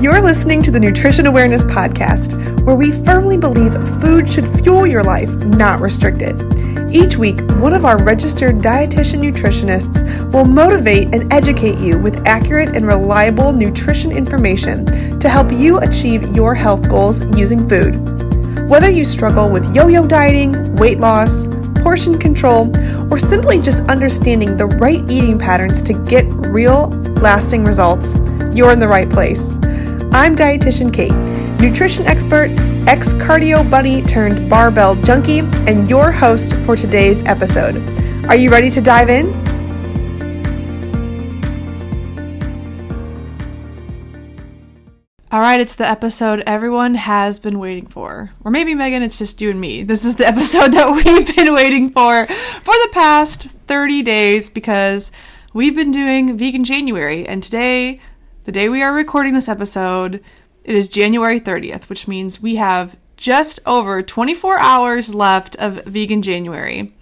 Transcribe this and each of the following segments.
You're listening to the Nutrition Awareness Podcast, where we firmly believe food should fuel your life, not restrict it. Each week, one of our registered dietitian nutritionists will motivate and educate you with accurate and reliable nutrition information to help you achieve your health goals using food. Whether you struggle with yo yo dieting, weight loss, portion control, or simply just understanding the right eating patterns to get real, lasting results, you're in the right place. I'm dietitian Kate, nutrition expert, ex cardio bunny turned barbell junkie, and your host for today's episode. Are you ready to dive in? All right, it's the episode everyone has been waiting for. Or maybe, Megan, it's just you and me. This is the episode that we've been waiting for for the past 30 days because we've been doing Vegan January. And today, the day we are recording this episode, it is January 30th, which means we have just over 24 hours left of Vegan January.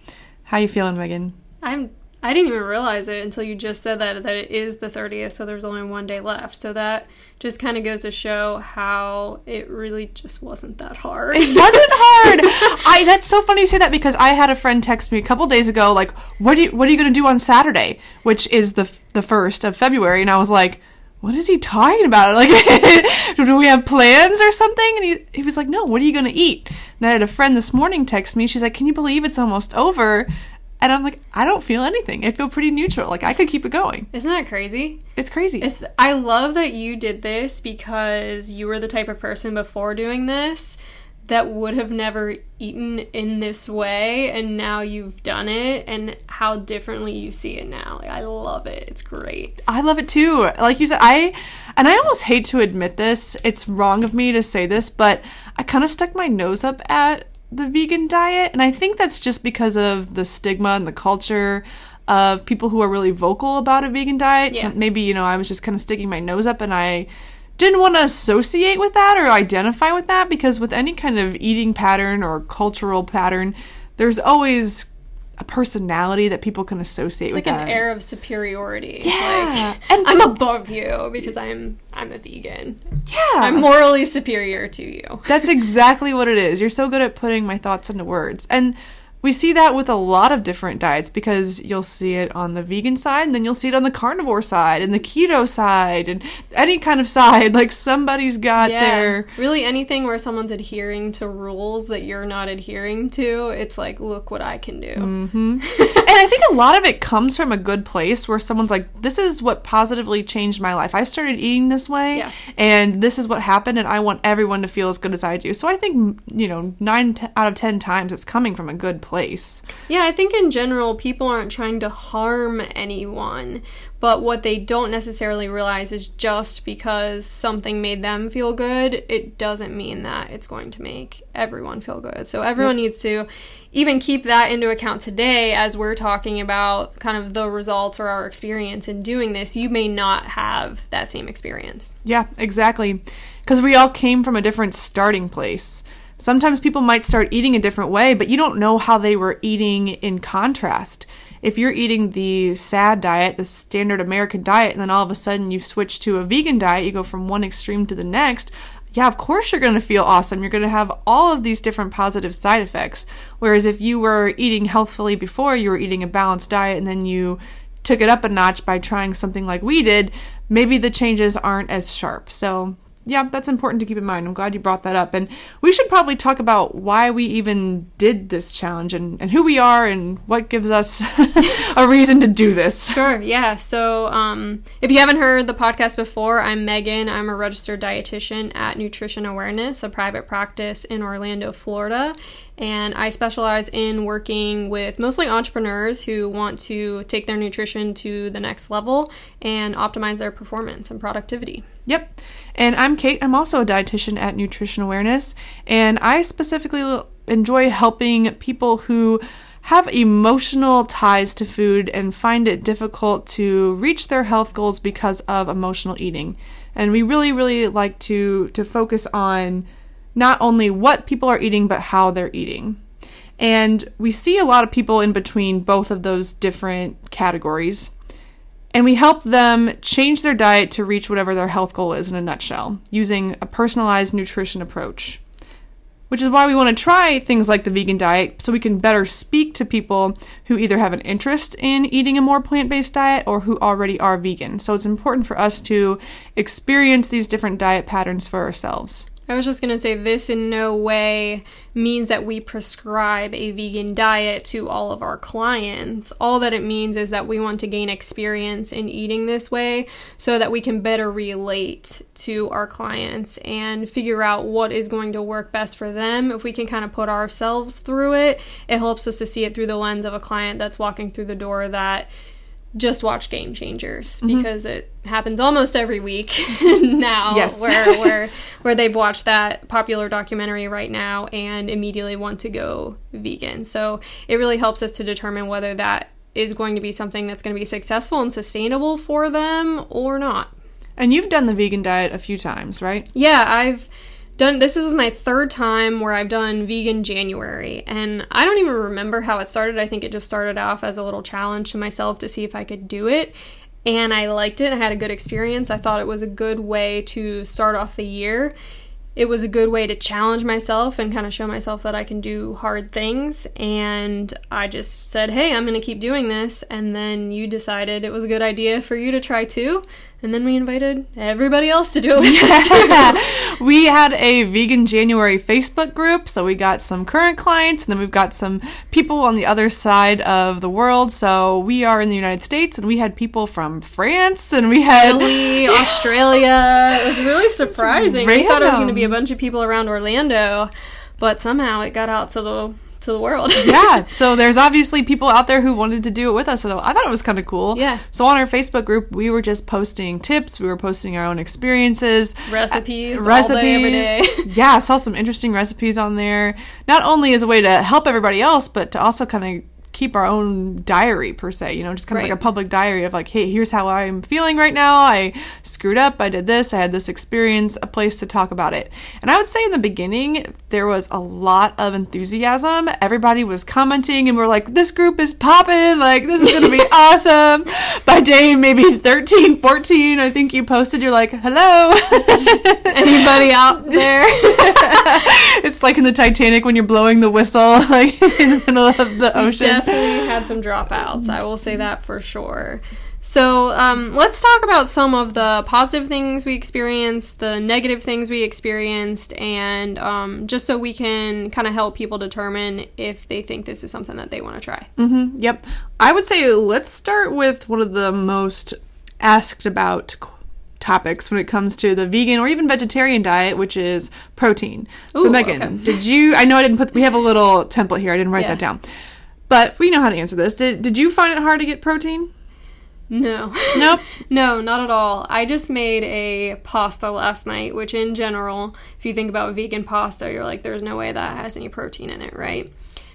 How you feeling, Megan? I'm I didn't even realize it until you just said that that it is the 30th, so there's only one day left. So that just kind of goes to show how it really just wasn't that hard. It wasn't hard. I that's so funny you say that because I had a friend text me a couple days ago like, "What are you what are you going to do on Saturday?" which is the the 1st of February, and I was like, what is he talking about? Like, do we have plans or something? And he, he was like, no, what are you going to eat? And I had a friend this morning text me. She's like, can you believe it's almost over? And I'm like, I don't feel anything. I feel pretty neutral. Like, I could keep it going. Isn't that crazy? It's crazy. It's, I love that you did this because you were the type of person before doing this that would have never eaten in this way and now you've done it and how differently you see it now. Like, I love it. It's great. I love it too. Like you said, I and I almost hate to admit this. It's wrong of me to say this, but I kind of stuck my nose up at the vegan diet and I think that's just because of the stigma and the culture of people who are really vocal about a vegan diet. Yeah. So maybe, you know, I was just kind of sticking my nose up and I didn't want to associate with that or identify with that because with any kind of eating pattern or cultural pattern, there's always a personality that people can associate It's with like that. an air of superiority. Yeah. Like, And I'm above you because I'm I'm a vegan. yeah. I'm morally superior to you. That's exactly what it is. You're so good at putting my thoughts into words. And we see that with a lot of different diets because you'll see it on the vegan side, and then you'll see it on the carnivore side, and the keto side, and any kind of side. Like somebody's got their. Really anything where someone's adhering to rules that you're not adhering to, it's like, look what I can do. Mm-hmm. and I think a lot of it comes from a good place where someone's like, this is what positively changed my life. I started eating this way, Yeah. and this is what happened, and I want everyone to feel as good as I do. So I think, you know, nine t- out of ten times it's coming from a good place. Yeah, I think in general, people aren't trying to harm anyone, but what they don't necessarily realize is just because something made them feel good, it doesn't mean that it's going to make everyone feel good. So everyone needs to even keep that into account today as we're talking about kind of the results or our experience in doing this. You may not have that same experience. Yeah, exactly. Because we all came from a different starting place. Sometimes people might start eating a different way, but you don't know how they were eating in contrast. If you're eating the SAD diet, the standard American diet, and then all of a sudden you switch to a vegan diet, you go from one extreme to the next, yeah, of course you're going to feel awesome. You're going to have all of these different positive side effects. Whereas if you were eating healthfully before, you were eating a balanced diet, and then you took it up a notch by trying something like we did, maybe the changes aren't as sharp. So, yeah, that's important to keep in mind. I'm glad you brought that up. And we should probably talk about why we even did this challenge and, and who we are and what gives us a reason to do this. Sure, yeah. So, um, if you haven't heard the podcast before, I'm Megan. I'm a registered dietitian at Nutrition Awareness, a private practice in Orlando, Florida. And I specialize in working with mostly entrepreneurs who want to take their nutrition to the next level and optimize their performance and productivity. Yep. And I'm Kate. I'm also a dietitian at Nutrition Awareness. And I specifically enjoy helping people who have emotional ties to food and find it difficult to reach their health goals because of emotional eating. And we really, really like to, to focus on not only what people are eating, but how they're eating. And we see a lot of people in between both of those different categories. And we help them change their diet to reach whatever their health goal is in a nutshell, using a personalized nutrition approach. Which is why we want to try things like the vegan diet so we can better speak to people who either have an interest in eating a more plant based diet or who already are vegan. So it's important for us to experience these different diet patterns for ourselves. I was just going to say this in no way means that we prescribe a vegan diet to all of our clients. All that it means is that we want to gain experience in eating this way so that we can better relate to our clients and figure out what is going to work best for them. If we can kind of put ourselves through it, it helps us to see it through the lens of a client that's walking through the door that just watch Game Changers Mm-hmm. because it happens almost every week now. Yes. Where where where they've watched that popular documentary right now and immediately want to go vegan. So it really helps us to determine whether that is going to be something that's going to be successful and sustainable for them or not. And you've done the vegan diet a few times, right? Yeah, I've done this was my third time where I've done vegan January and I don't even remember how it started. I think it just started off as a little challenge to myself to see if I could do it. And I liked it. I had a good experience. I thought it was a good way to start off the year. It was a good way to challenge myself and kind of show myself that I can do hard things. And I just said, hey, I'm going to keep doing this. And then you decided it was a good idea for you to try too. And then we invited everybody else to do it with us too. we had a vegan January Facebook group, so we got some current clients, and then we've got some people on the other side of the world. So we are in the United States, and we had people from France, and we had Italy, Australia. It was really surprising. We thought it was going to be a bunch of people around Orlando, but somehow it got out to the to the world. yeah, so there's obviously people out there who wanted to do it with us. So I thought it was kind of cool. Yeah. So on our Facebook group, we were just posting tips. We were posting our own experiences, recipes, recipes. all day, yeah, I saw some interesting recipes on there. Not only as a way to help everybody else, but to also kind of keep our own diary per se. You know, just kind of Right. like a public diary of like, hey, here's how I'm feeling right now. I screwed up. I did this. I had this experience. A place to talk about it. And I would say in the beginning there was a lot of enthusiasm. Everybody was commenting, and we're like, this group is popping. Like this is gonna be awesome. By day maybe 13, 14, I think you posted. You're like, hello. Anybody out there? it's like in the Titanic when you're blowing the whistle, like in the middle of the ocean. Definitely had some dropouts. I will say that for sure. So um, let's talk about some of the positive things we experienced, the negative things we experienced, and um, just so we can kind of help people determine if they think this is something that they want to try. Mm-hmm. Yep. I would say let's start with one of the most asked about topics when it comes to the vegan or even vegetarian diet, which is protein. so, Megan, okay. did you? I know I didn't put. We have a little template here. I didn't write Yeah. that down, but we know how to answer this. Did Did you find it hard to get protein? No. Nope. no, not at all. I just made a pasta last night, which in general, if you think about vegan pasta, you're like, there's no way that has any protein in it, right?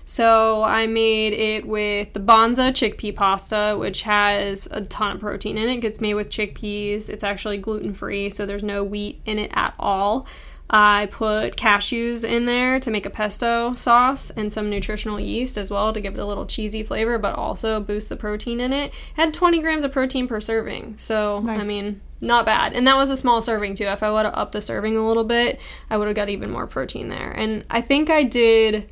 So I made it with the Banza chickpea pasta, which has a ton of protein in it. It gets made with chickpeas. It's actually gluten free, so there's no wheat in it at all. I put cashews in there to make a pesto sauce and some nutritional yeast as well to give it a little cheesy flavor, but also boost the protein in it. Had 20 grams of protein per serving, so I mean, not bad. And that was a small serving too. If I would have upped the serving a little bit, I would have got even more protein there. And I think I did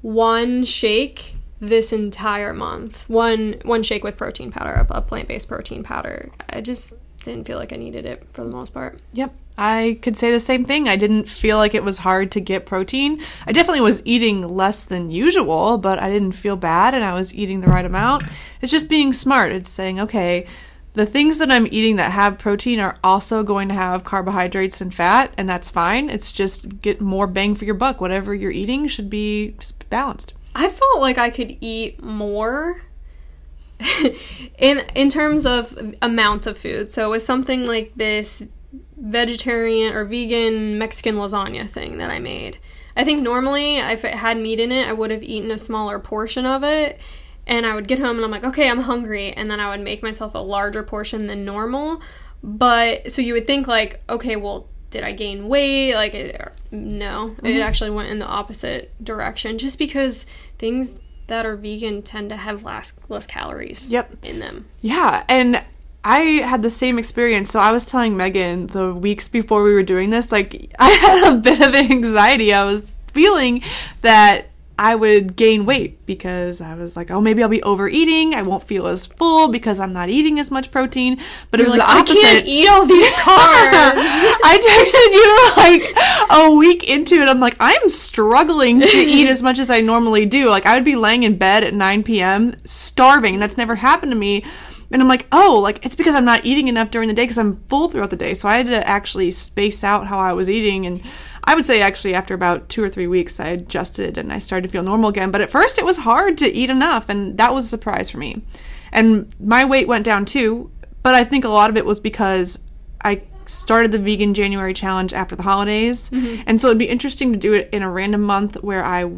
one shake this entire month. One one shake with protein powder, a, a plant-based protein powder. I just didn't feel like I needed it for the most part. Yep. I could say the same thing. I didn't feel like it was hard to get protein. I definitely was eating less than usual, but I didn't feel bad and I was eating the right amount. It's just being smart. It's saying, okay, the things that I'm eating that have protein are also going to have carbohydrates and fat, and that's fine. It's just get more bang for your buck. Whatever you're eating should be balanced. I felt like I could eat more in in terms of amount of food. So with something like this vegetarian or vegan Mexican lasagna thing that I made, I think normally if it had meat in it, I would have eaten a smaller portion of it. And I would get home and I'm like, okay, I'm hungry. And then I would make myself a larger portion than normal. But so you would think, like, okay, well, did I gain weight? Like, it, no, it mm-hmm. actually went in the opposite direction just because things that are vegan tend to have less, less calories Yep. in them. Yeah, and I had the same experience. So I was telling Megan the weeks before we were doing this, like I had a bit of anxiety. I was feeling that I would gain weight because I was like, oh, maybe I'll be overeating. I won't feel as full because I'm not eating as much protein. But it You're was like, the opposite. I can't eat all these carbs. I texted you like a week into it. I'm like, I'm struggling to eat as much as I normally do. Like, I would be laying in bed at 9 p.m. starving, and that's never happened to me. And I'm like, oh, like it's because I'm not eating enough during the day because I'm full throughout the day. So I had to actually space out how I was eating. And I would say actually after about two or three weeks, I adjusted and I started to feel normal again. But at first, it was hard to eat enough, and that was a surprise for me. And my weight went down too, but I think a lot of it was because I started the vegan January challenge after the holidays. Mm-hmm. And so it'd be interesting to do it in a random month where I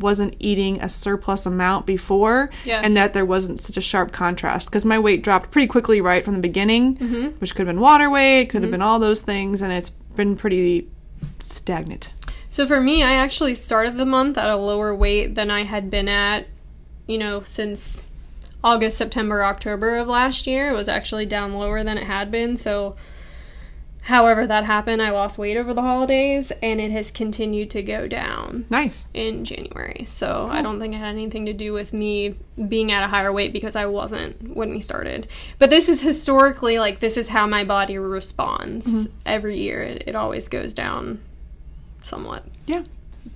wasn't eating a surplus amount before Yeah. and that there wasn't such a sharp contrast because my weight dropped pretty quickly right from the beginning, mm-hmm. which could have been water weight, could have mm-hmm. been all those things, and it's been pretty stagnant. So for me, I actually started the month at a lower weight than I had been at, you know, since August, September, October of last year. It was actually down lower than it had been. So, however that happened, I lost weight over the holidays and it has continued to go down Nice. in January. So, I don't think it had anything to do with me being at a higher weight because I wasn't when we started. But this is historically like this is how my body responds mm-hmm. every year. It, it always goes down somewhat. Yeah.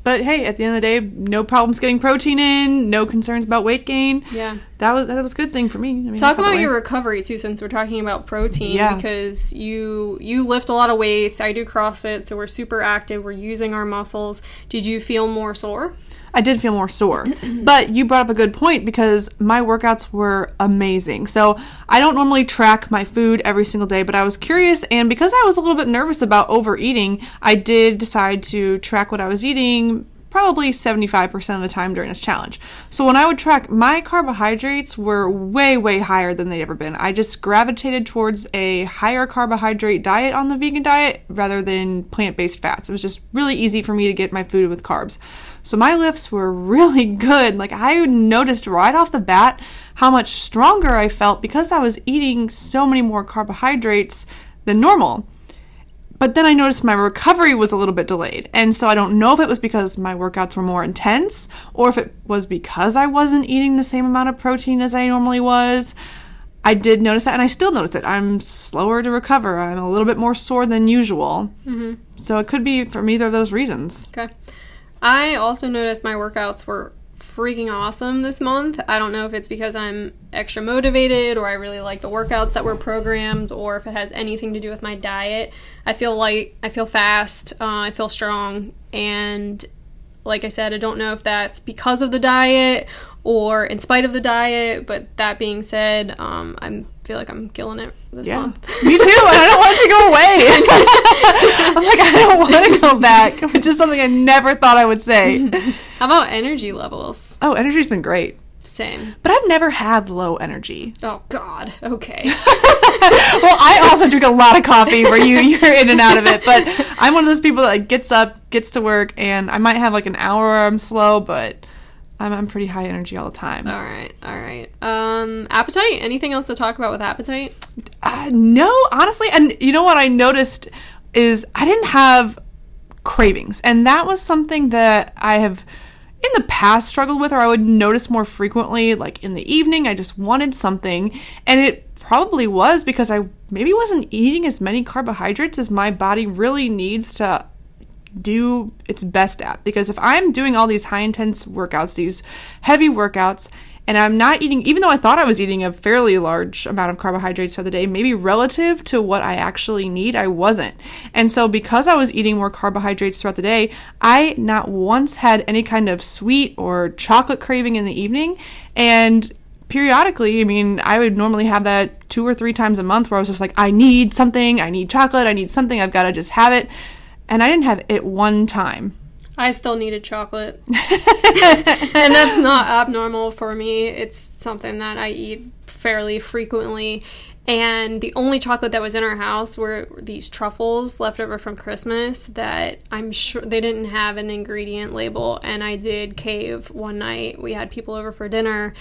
But hey, at the end of the day, no problems getting protein in, no concerns about weight gain. Yeah. That was that was a good thing for me. I mean, Talk about your recovery too, since we're talking about protein. Yeah. Because you you lift a lot of weights. I do CrossFit, so we're super active. We're using our muscles. Did you feel more sore? I did feel more sore. but you brought up a good point because my workouts were amazing. So I don't normally track my food every single day, but I was curious, and because I was a little bit nervous about overeating, I did decide to track what I was eating probably 75% of the time during this challenge. So when I would track, my carbohydrates were way, way higher than they'd ever been. I just gravitated towards a higher carbohydrate diet on the vegan diet rather than plant based fats. It was just really easy for me to get my food with carbs. So my lifts were really good. Like I noticed right off the bat how much stronger I felt because I was eating so many more carbohydrates than normal. But then I noticed my recovery was a little bit delayed. And so I don't know if it was because my workouts were more intense or if it was because I wasn't eating the same amount of protein as I normally was. I did notice that, and I still notice it. I'm slower to recover. I'm a little bit more sore than usual. Mm-hmm. So it could be from either of those reasons. Okay. I also noticed my workouts were freaking awesome this month. I don't know if it's because I'm extra motivated or I really like the workouts that were programmed or if it has anything to do with my diet. I feel light, I feel fast, uh, I feel strong, and like I said, I don't know if that's because of the diet or in spite of the diet, but that being said, um, I feel like I'm killing it this Yeah. month. Me too, and I don't want it to go away. I'm like, I don't want to go back, which is something I never thought I would say. How about energy levels? Oh, energy's been great. Same. But I've never had low energy. Oh God. Okay. well, I also drink a lot of coffee where you you're in and out of it, but I'm one of those people that gets up, gets to work, and I might have like an hour where I'm slow, but I'm I'm pretty high energy all the time. all right. All right. Um, appetite. Anything else to talk about with appetite? Uh, no, honestly, and you know what I noticed is I didn't have cravings, and that was something that I have in the past struggled with, or I would notice more frequently. Like in the evening, I just wanted something, and it probably was because I maybe wasn't eating as many carbohydrates as my body really needs to do its best at because if I'm doing all these high intense workouts, these heavy workouts, and I'm not eating, even though I thought I was eating a fairly large amount of carbohydrates for the day, maybe relative to what I actually need, I wasn't. And so, because I was eating more carbohydrates throughout the day, I not once had any kind of sweet or chocolate craving in the evening. And periodically, I mean, I would normally have that two or three times a month where I was just like, I need something, I need chocolate, I need something, I've got to just have it. And I didn't have it one time. I still needed chocolate, and that's not abnormal for me. It's something that I eat fairly frequently. And the only chocolate that was in our house were these truffles left over from Christmas that I'm sure they didn't have an ingredient label. And I did cave one night. We had people over for dinner,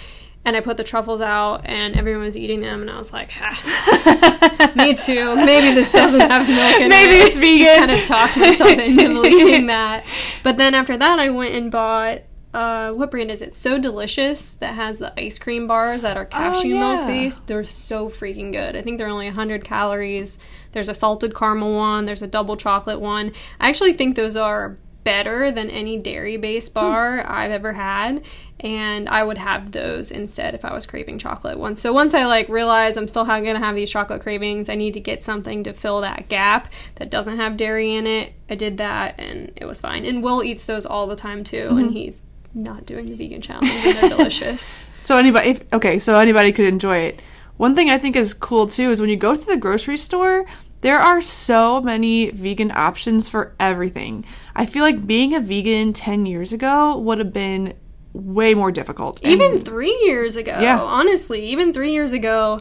and I put the truffles out, and everyone was eating them, and I was like, ah, me too. Maybe this doesn't have milk in Maybe it. it's vegan. Just kind of talked myself into believing that. But then after that, I went and bought. Uh, what brand is it? So Delicious that has the ice cream bars that are cashew yeah. milk based. They're so freaking good. I think they're only 100 calories. There's a salted caramel one, there's a double chocolate one. I actually think those are better than any dairy based bar I've ever had. And I would have those instead if I was craving chocolate once. So once I like realize I'm still gonna have these chocolate cravings, I need to get something to fill that gap that doesn't have dairy in it. I did that and it was fine. And Will eats those all the time too, and mm-hmm. he's not doing the vegan challenge and they're delicious. So anybody, if, okay, so anybody could enjoy it. One thing I think is cool too is when you go to the grocery store, there are so many vegan options for everything. I feel like being a vegan 10 years ago would have been way more difficult. And- even three years ago Yeah. honestly even three years ago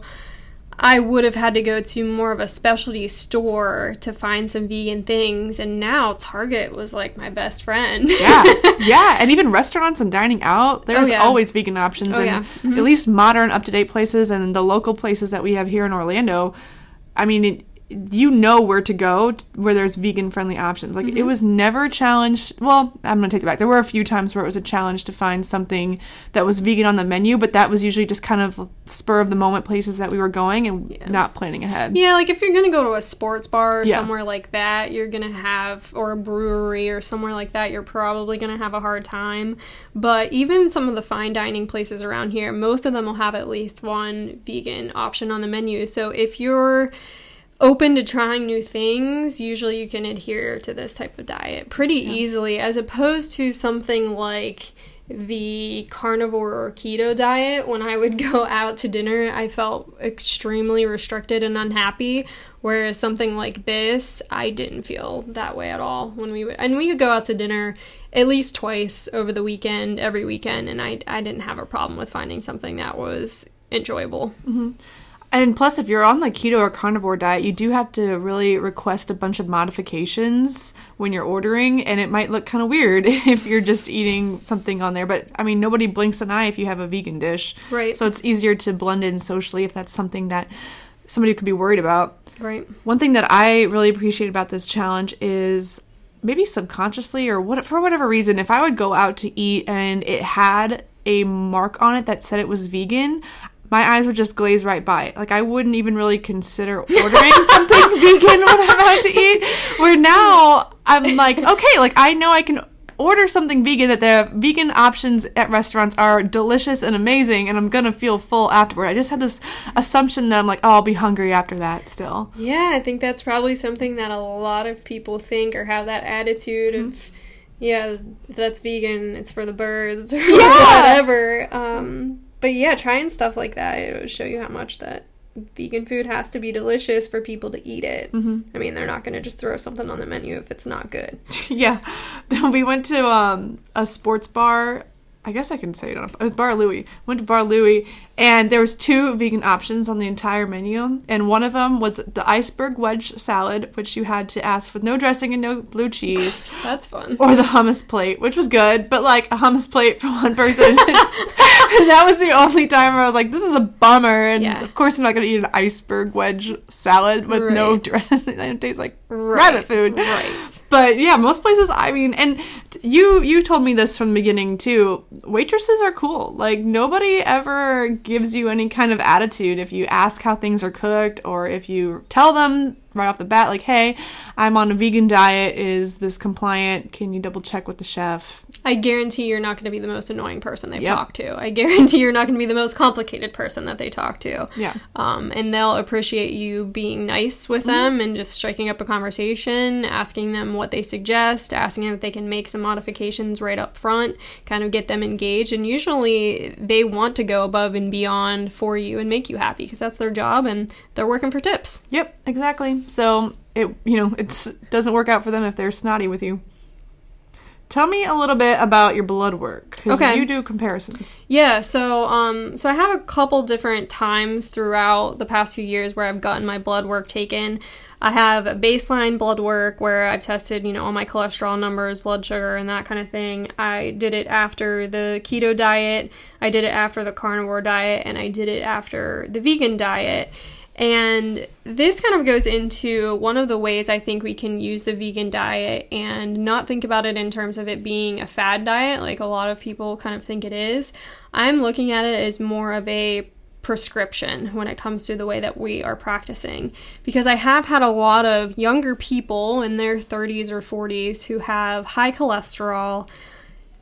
i would have had to go to more of a specialty store to find some vegan things and now target was like my best friend yeah, yeah, and even restaurants and dining out, there's yeah. always vegan options, Oh, and yeah. Mhm. at least modern, up to date places, and the local places that we have here in Orlando. I mean, it, you know where to go where there's vegan friendly options. Like Mm-hmm. it was never a challenge. Well, I'm gonna take it back. There were a few times where it was a challenge to find something that was vegan on the menu, but that was usually just kind of spur of the moment places that we were going and Yeah. not planning ahead. yeah like if you're gonna go to a sports bar or Yeah. somewhere like that you're gonna have or a brewery or somewhere like that you're probably gonna have a hard time but even some of the fine dining places around here most of them will have at least one vegan option on the menu so if you're open to trying new things, usually you can adhere to this type of diet pretty easily, as opposed to something like the carnivore or keto diet. When I would go out to dinner, I felt extremely restricted and unhappy. Whereas something like this, I didn't feel that way at all when we would, and we could go out to dinner at least twice over the weekend, every weekend, and I, I didn't have a problem with finding something that was enjoyable. Mm-hmm. And plus, if you're on the keto or carnivore diet, you do have to really request a bunch of modifications when you're ordering, and it might look kind of weird if you're just eating something on there. But I mean, nobody blinks an eye if you have a vegan dish. Right. So it's easier to blend in socially if that's something that somebody could be worried about. Right. One thing that I really appreciate about this challenge is maybe subconsciously or what for whatever reason, if I would go out to eat and it had a mark on it that said it was vegan, my eyes would just glaze right by it. Like I wouldn't even really consider ordering something vegan when I'm out to eat. Where now I'm like, okay, like I know I can order something vegan that the vegan options at restaurants are delicious and amazing and I'm gonna feel full afterward. I just had this assumption that I'm like, oh, I'll be hungry after that still. Yeah, I think that's probably something that a lot of people think or have that attitude of, yeah, that's vegan, it's for the birds or Yeah. whatever. Um, but yeah, trying stuff like that, it will show you how much that vegan food has to be delicious for people to eat it. I mean, they're not going to just throw something on the menu if it's not good. yeah. Then we went to um, a sports bar. I guess I can say it on. It was Bar Louie. Went to Bar Louie, and there was two vegan options on the entire menu, and one of them was the iceberg wedge salad, which you had to ask for no dressing and no blue cheese, That's fun. or the hummus plate, which was good, but like a hummus plate for one person. that was the only time where I was like, "This is a bummer." And Yeah. of course, I'm not going to eat an iceberg wedge salad with no dressing. It tastes like Right. rabbit food Right. But yeah most places i mean and you you told me this from the beginning too. Waitresses are cool. Like nobody ever gives you any kind of attitude if you ask how things are cooked or if you tell them right off the bat like hey i'm on a vegan diet. Is this compliant? Can you double check with the chef I guarantee you're not going to be the most annoying person they Yep. talk to. I guarantee you're not going to be the most complicated person that they talk to. Yeah. Um, and they'll appreciate you being nice with them and just striking up a conversation, asking them what they suggest, asking them if they can make some modifications right up front, kind of get them engaged. And usually they want to go above and beyond for you and make you happy because that's their job and they're working for tips. yep exactly so it you know it doesn't work out for them if they're snotty with you tell me a little bit about your blood work because Okay. you do comparisons Yeah, so um so I have a couple different times throughout the past few years where I've gotten my blood work taken. I have baseline blood work where I've tested, you know, all my cholesterol numbers, blood sugar, and that kind of thing. I did it after the keto diet, I did it after the carnivore diet, and I did it after the vegan diet. And this kind of goes into one of the ways I think we can use the vegan diet and not think about it in terms of it being a fad diet, like a lot of people kind of think it is. I'm looking at it as more of a prescription when it comes to the way that we are practicing. Because I have had a lot of younger people in their 30s or 40s who have high cholesterol,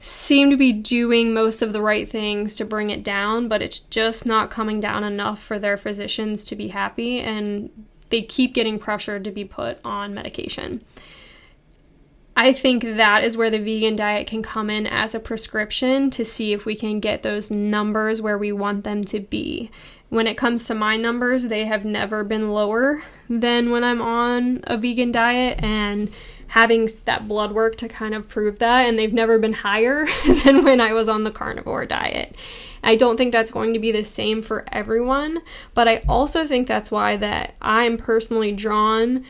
seem to be doing most of the right things to bring it down, but it's just not coming down enough for their physicians to be happy, and they keep getting pressured to be put on medication. I think that is where the vegan diet can come in as a prescription to see if we can get those numbers where we want them to be. When it comes to my numbers, they have never been lower than when I'm on a vegan diet, and having that blood work to kind of prove that, and they've never been higher than when I was on the carnivore diet. I don't think that's going to be the same for everyone, but I also think that's why that I'm personally drawn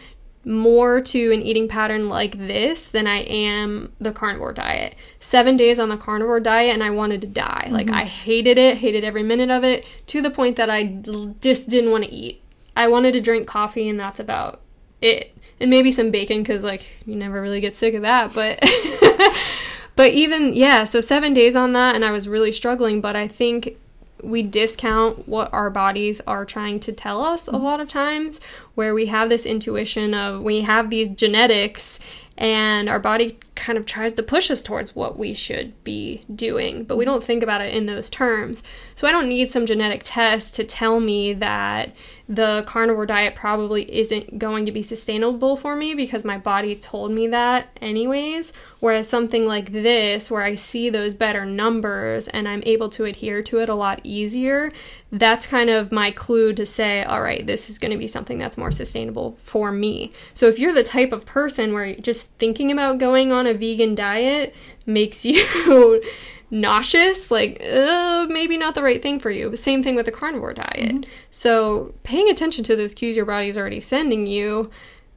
more to an eating pattern like this than I am the carnivore diet. Seven days on the carnivore diet, and I wanted to die. Mm-hmm. Like, I hated it, hated every minute of it, to the point that I just didn't want to eat. I wanted to drink coffee, and that's about it. And maybe some bacon, because, like, you never really get sick of that. But, but even, yeah, so seven days on that, and I was really struggling. But I think we discount what our bodies are trying to tell us a mm-hmm. lot of times, where we have this intuition of we have these genetics and our body kind of tries to push us towards what we should be doing, but we mm-hmm. don't think about it in those terms. So I don't need some genetic test to tell me that the carnivore diet probably isn't going to be sustainable for me because my body told me that anyways. Whereas something like this, where I see those better numbers and I'm able to adhere to it a lot easier, that's kind of my clue to say, all right, this is going to be something that's more sustainable for me. So if you're the type of person where just thinking about going on a vegan diet makes you nauseous, like uh, maybe not the right thing for you. Same thing with the carnivore diet. Mm-hmm. So paying attention to those cues your body's already sending you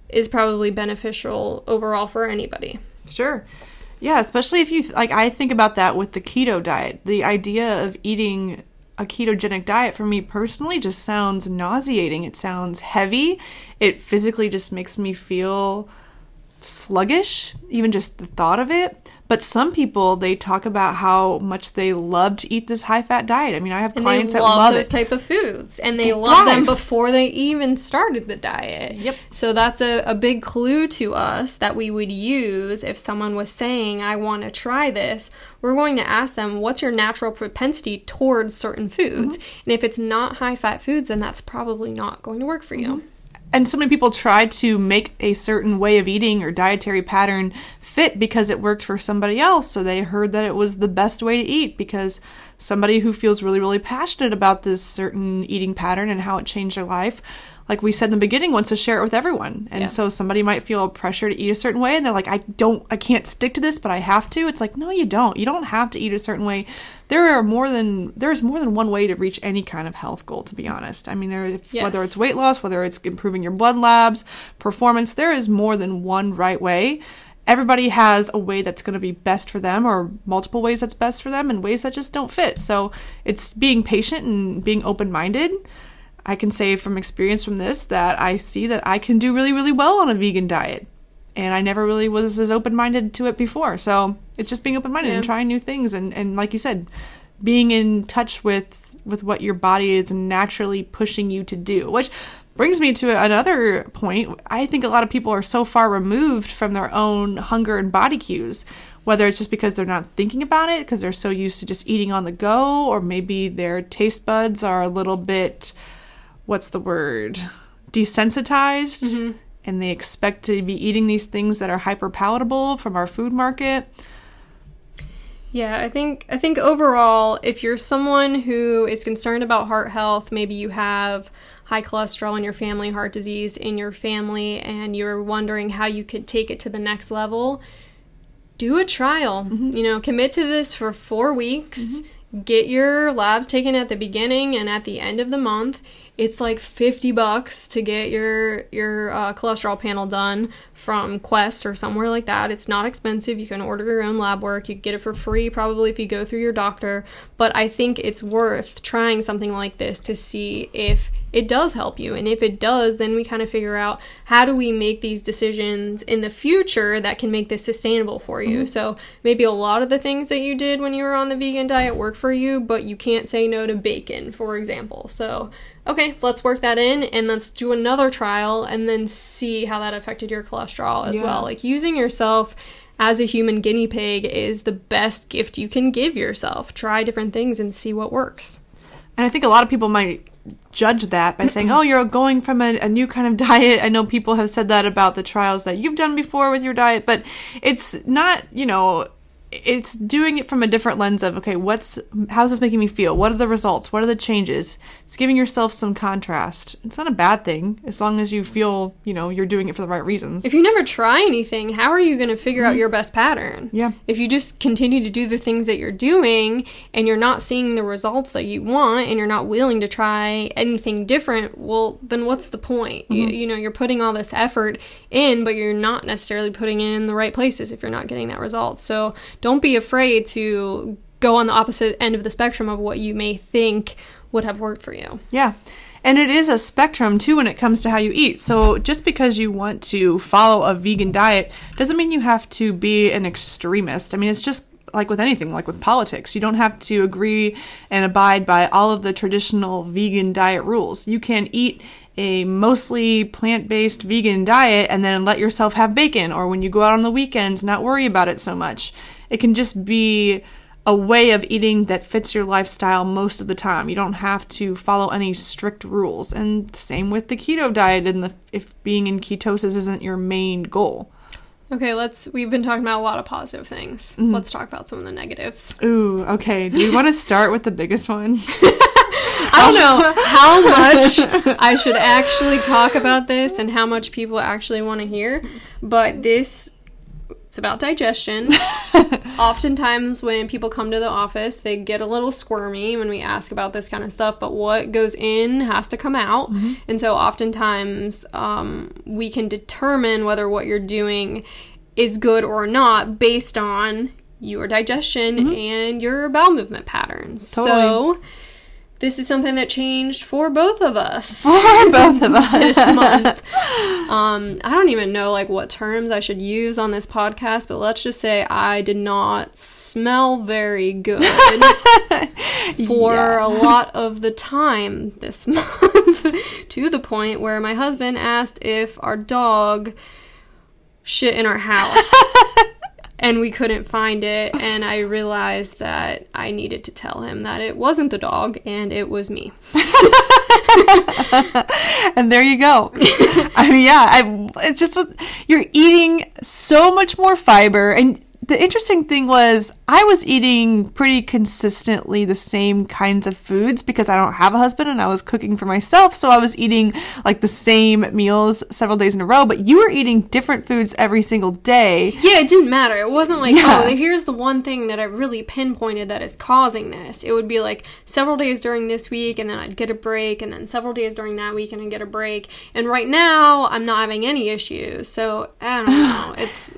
is probably beneficial overall for anybody. Sure. Yeah, especially if you like I think about that with the keto diet. The idea of eating a ketogenic diet for me personally just sounds nauseating. It sounds heavy. It physically just makes me feel sluggish, even just the thought of it. But some people they talk about how much they love to eat this high fat diet. I mean, I have and clients that love those it. type of foods, and they, they love them before they even started the diet. Yep. So that's a, a big clue to us that we would use if someone was saying, "I want to try this." We're going to ask them, "What's your natural propensity towards certain foods?" Mm-hmm. And if it's not high fat foods, then that's probably not going to work for you. And so many people try to make a certain way of eating or dietary pattern fit because it worked for somebody else. So they heard that it was the best way to eat because somebody who feels really, really passionate about this certain eating pattern and how it changed their life like we said in the beginning, wants to share it with everyone. And yeah. so somebody might feel pressure to eat a certain way and they're like, I don't, I can't stick to this, but I have to. It's like, no, you don't. You don't have to eat a certain way. There are more than, there's more than one way to reach any kind of health goal, to be honest. I mean, there, yes. whether it's weight loss, whether it's improving your blood labs, performance, there is more than one right way. Everybody has a way that's going to be best for them, or multiple ways that's best for them, and ways that just don't fit. So it's being patient and being open minded I can say from experience from this that I see that I can do really, really well on a vegan diet. And I never really was as open minded to it before. So it's just being open minded yeah. and trying new things and, and like you said, being in touch with with what your body is naturally pushing you to do. Which brings me to another point. I think a lot of people are so far removed from their own hunger and body cues whether it's just because they're not thinking about it because they're so used to just eating on the go or maybe their taste buds are a little bit what's the word desensitized mm-hmm. and they expect to be eating these things that are hyper palatable from our food market yeah, I think I think overall if you're someone who is concerned about heart health, maybe you have high cholesterol in your family, heart disease in your family and you're wondering how you could take it to the next level, do a trial. Mm-hmm. You know, commit to this for 4 weeks. Mm-hmm get your labs taken at the beginning and at the end of the month. It's like 50 bucks to get your your uh, cholesterol panel done from Quest or somewhere like that. It's not expensive. You can order your own lab work. You get it for free probably if you go through your doctor, but I think it's worth trying something like this to see if it does help you. And if it does, then we kind of figure out how do we make these decisions in the future that can make this sustainable for you. Mm-hmm. So maybe a lot of the things that you did when you were on the vegan diet work for you, but you can't say no to bacon, for example. So okay, let's work that in and let's do another trial and then see how that affected your cholesterol as yeah. well. Like using yourself as a human guinea pig is the best gift you can give yourself. Try different things and see what works. And I think a lot of people might judge that by saying, "Oh, you're going from a, a, new kind of diet." I know people have said that about the trials that you've done before with your diet, but it's not, you know, it's doing it from a different lens of okay what's how's this making me feel? What are the results? What are the changes? It's giving yourself some contrast. It's not a bad thing as long as you feel you know you're doing it for the right reasons. If you never try anything how are you going to figure mm-hmm. out your best pattern? Yeah. If you just continue to do the things that you're doing and you're not seeing the results that you want and you're not willing to try anything different well then what's the point? Mm-hmm. you, you know you're putting all this effort in but you're not necessarily putting it in the right places if you're not getting that result. So don't be afraid to go on the opposite end of the spectrum of what you may think would have worked for you. Yeah. And it is a spectrum too when it comes to how you eat. So just because you want to follow a vegan diet doesn't mean you have to be an extremist. I mean, it's just like with anything, like with politics. You don't have to agree and abide by all of the traditional vegan diet rules. You can eat a mostly plant based vegan diet and then let yourself have bacon, or when you go out on the weekends, not worry about it so much. It can just be a way of eating that fits your lifestyle most of the time. You don't have to follow any strict rules. And same with the keto diet and the, if being in ketosis isn't your main goal. Okay, let's we've been talking about a lot of positive things. Mm-hmm. Let's talk about some of the negatives. Ooh, okay. Do you want to start with the biggest one? I don't know how much I should actually talk about this and how much people actually want to hear, but this it's about digestion. Oftentimes, when people come to the office, they get a little squirmy when we ask about this kind of stuff, but what goes in has to come out. Mm-hmm. And so, oftentimes, um, we can determine whether what you're doing is good or not based on your digestion mm-hmm. and your bowel movement patterns. Totally. So, this is something that changed for both of us. For both of us this month. Um, I don't even know like what terms I should use on this podcast, but let's just say I did not smell very good for yeah. a lot of the time this month, to the point where my husband asked if our dog shit in our house and we couldn't find it and i realized that i needed to tell him that it wasn't the dog and it was me. And there you go. I mean yeah I, it's just was, you're eating so much more fiber and the interesting thing was I was eating pretty consistently the same kinds of foods because I don't have a husband and I was cooking for myself. So I was eating like the same meals several days in a row, but you were eating different foods every single day. Yeah, it didn't matter. It wasn't like, yeah. oh, here's the one thing that I really pinpointed that is causing this. It would be like several days during this week and then I'd get a break and then several days during that week and I'd get a break. And right now I'm not having any issues. So I don't know. it's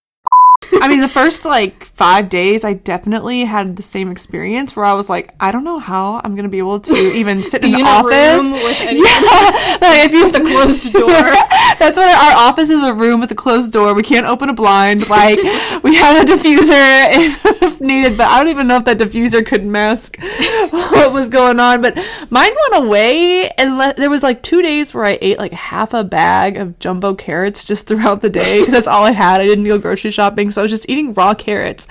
I mean, the first like five days, I definitely had the same experience where I was like, I don't know how I'm gonna be able to even sit in the office. yeah, like if you have the closed door. That's why our office is a room with a closed door. We can't open a blind. Like we have a diffuser if needed, but I don't even know if that diffuser could mask what was going on. But mine went away, and le- there was like two days where I ate like half a bag of jumbo carrots just throughout the day because that's all I had. I didn't go grocery shopping so I was just eating raw carrots.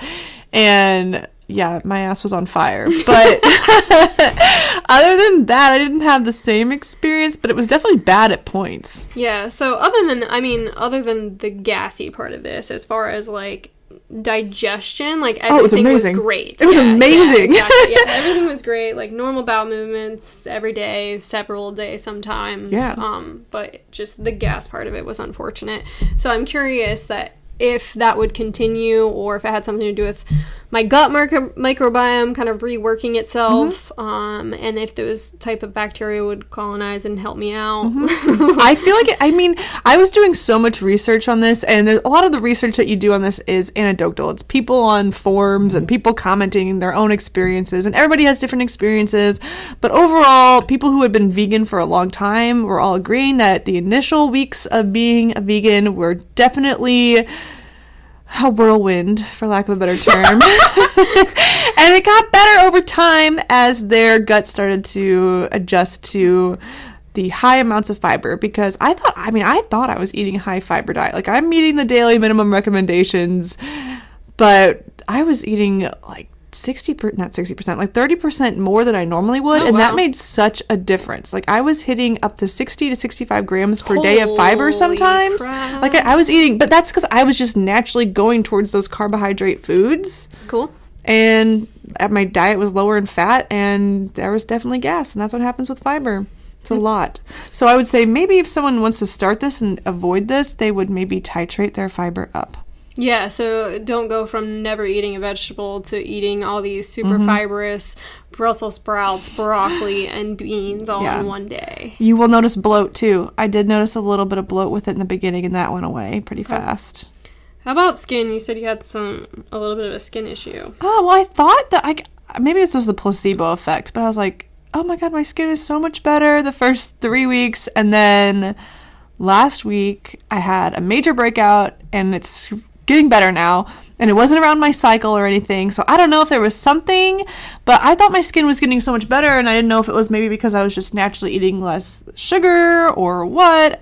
and yeah, my ass was on fire. But other than that, I didn't have the same experience, but it was definitely bad at points. Yeah, so other than, I mean, other than the gassy part of this, as far as like digestion, like everything Oh, it was amazing. great. It was Yeah, yeah, amazing. exactly. yeah, everything was great. Like normal bowel movements every day, several days sometimes. Yeah. Um, but just the gas part of it was unfortunate. So I'm curious that if that would continue or if it had something to do with my gut micro- microbiome kind of reworking itself Mm-hmm. um, and if those type of bacteria would colonize and help me out Mm-hmm. I feel like, I mean, I was doing so much research on this, and a lot of the research that you do on this is anecdotal. It's people on forums and people commenting their own experiences, and everybody has different experiences. But overall, people who had been vegan for a long time were all agreeing that the initial weeks of being a vegan were definitely a whirlwind, for lack of a better term. and it got better over time as their gut started to adjust to the high amounts of fiber because I thought I mean I thought I was eating a high fiber diet. Like I'm meeting the daily minimum recommendations, but I was eating like 60 per, not 60% like 30% more than I normally would Oh, and that made such a difference. Like I was hitting up to 60 to 65 grams per day of fiber sometimes. crap. Like I, I was eating but that's cuz I was just naturally going towards those carbohydrate foods. Cool. And uh, my diet was lower in fat and there was definitely gas and that's what happens with fiber. It's a lot. So i would say maybe if someone wants to start this and avoid this they would maybe titrate their fiber up Yeah, so don't go from never eating a vegetable to eating all these super Mm-hmm. fibrous Brussels sprouts, broccoli, and beans all Yeah. in one day. you will notice bloat too i did notice a little bit of bloat with it in the beginning and that went away pretty fast How about skin? You said you had some a little bit of a skin issue. oh well i thought that i maybe this was the placebo effect but i was like oh my god my skin is so much better the first three weeks and then last week I had a major breakout and it's getting better now. And it wasn't around my cycle or anything. So I don't know if there was something, but I thought my skin was getting so much better. And I didn't know if it was maybe because I was just naturally eating less sugar or what.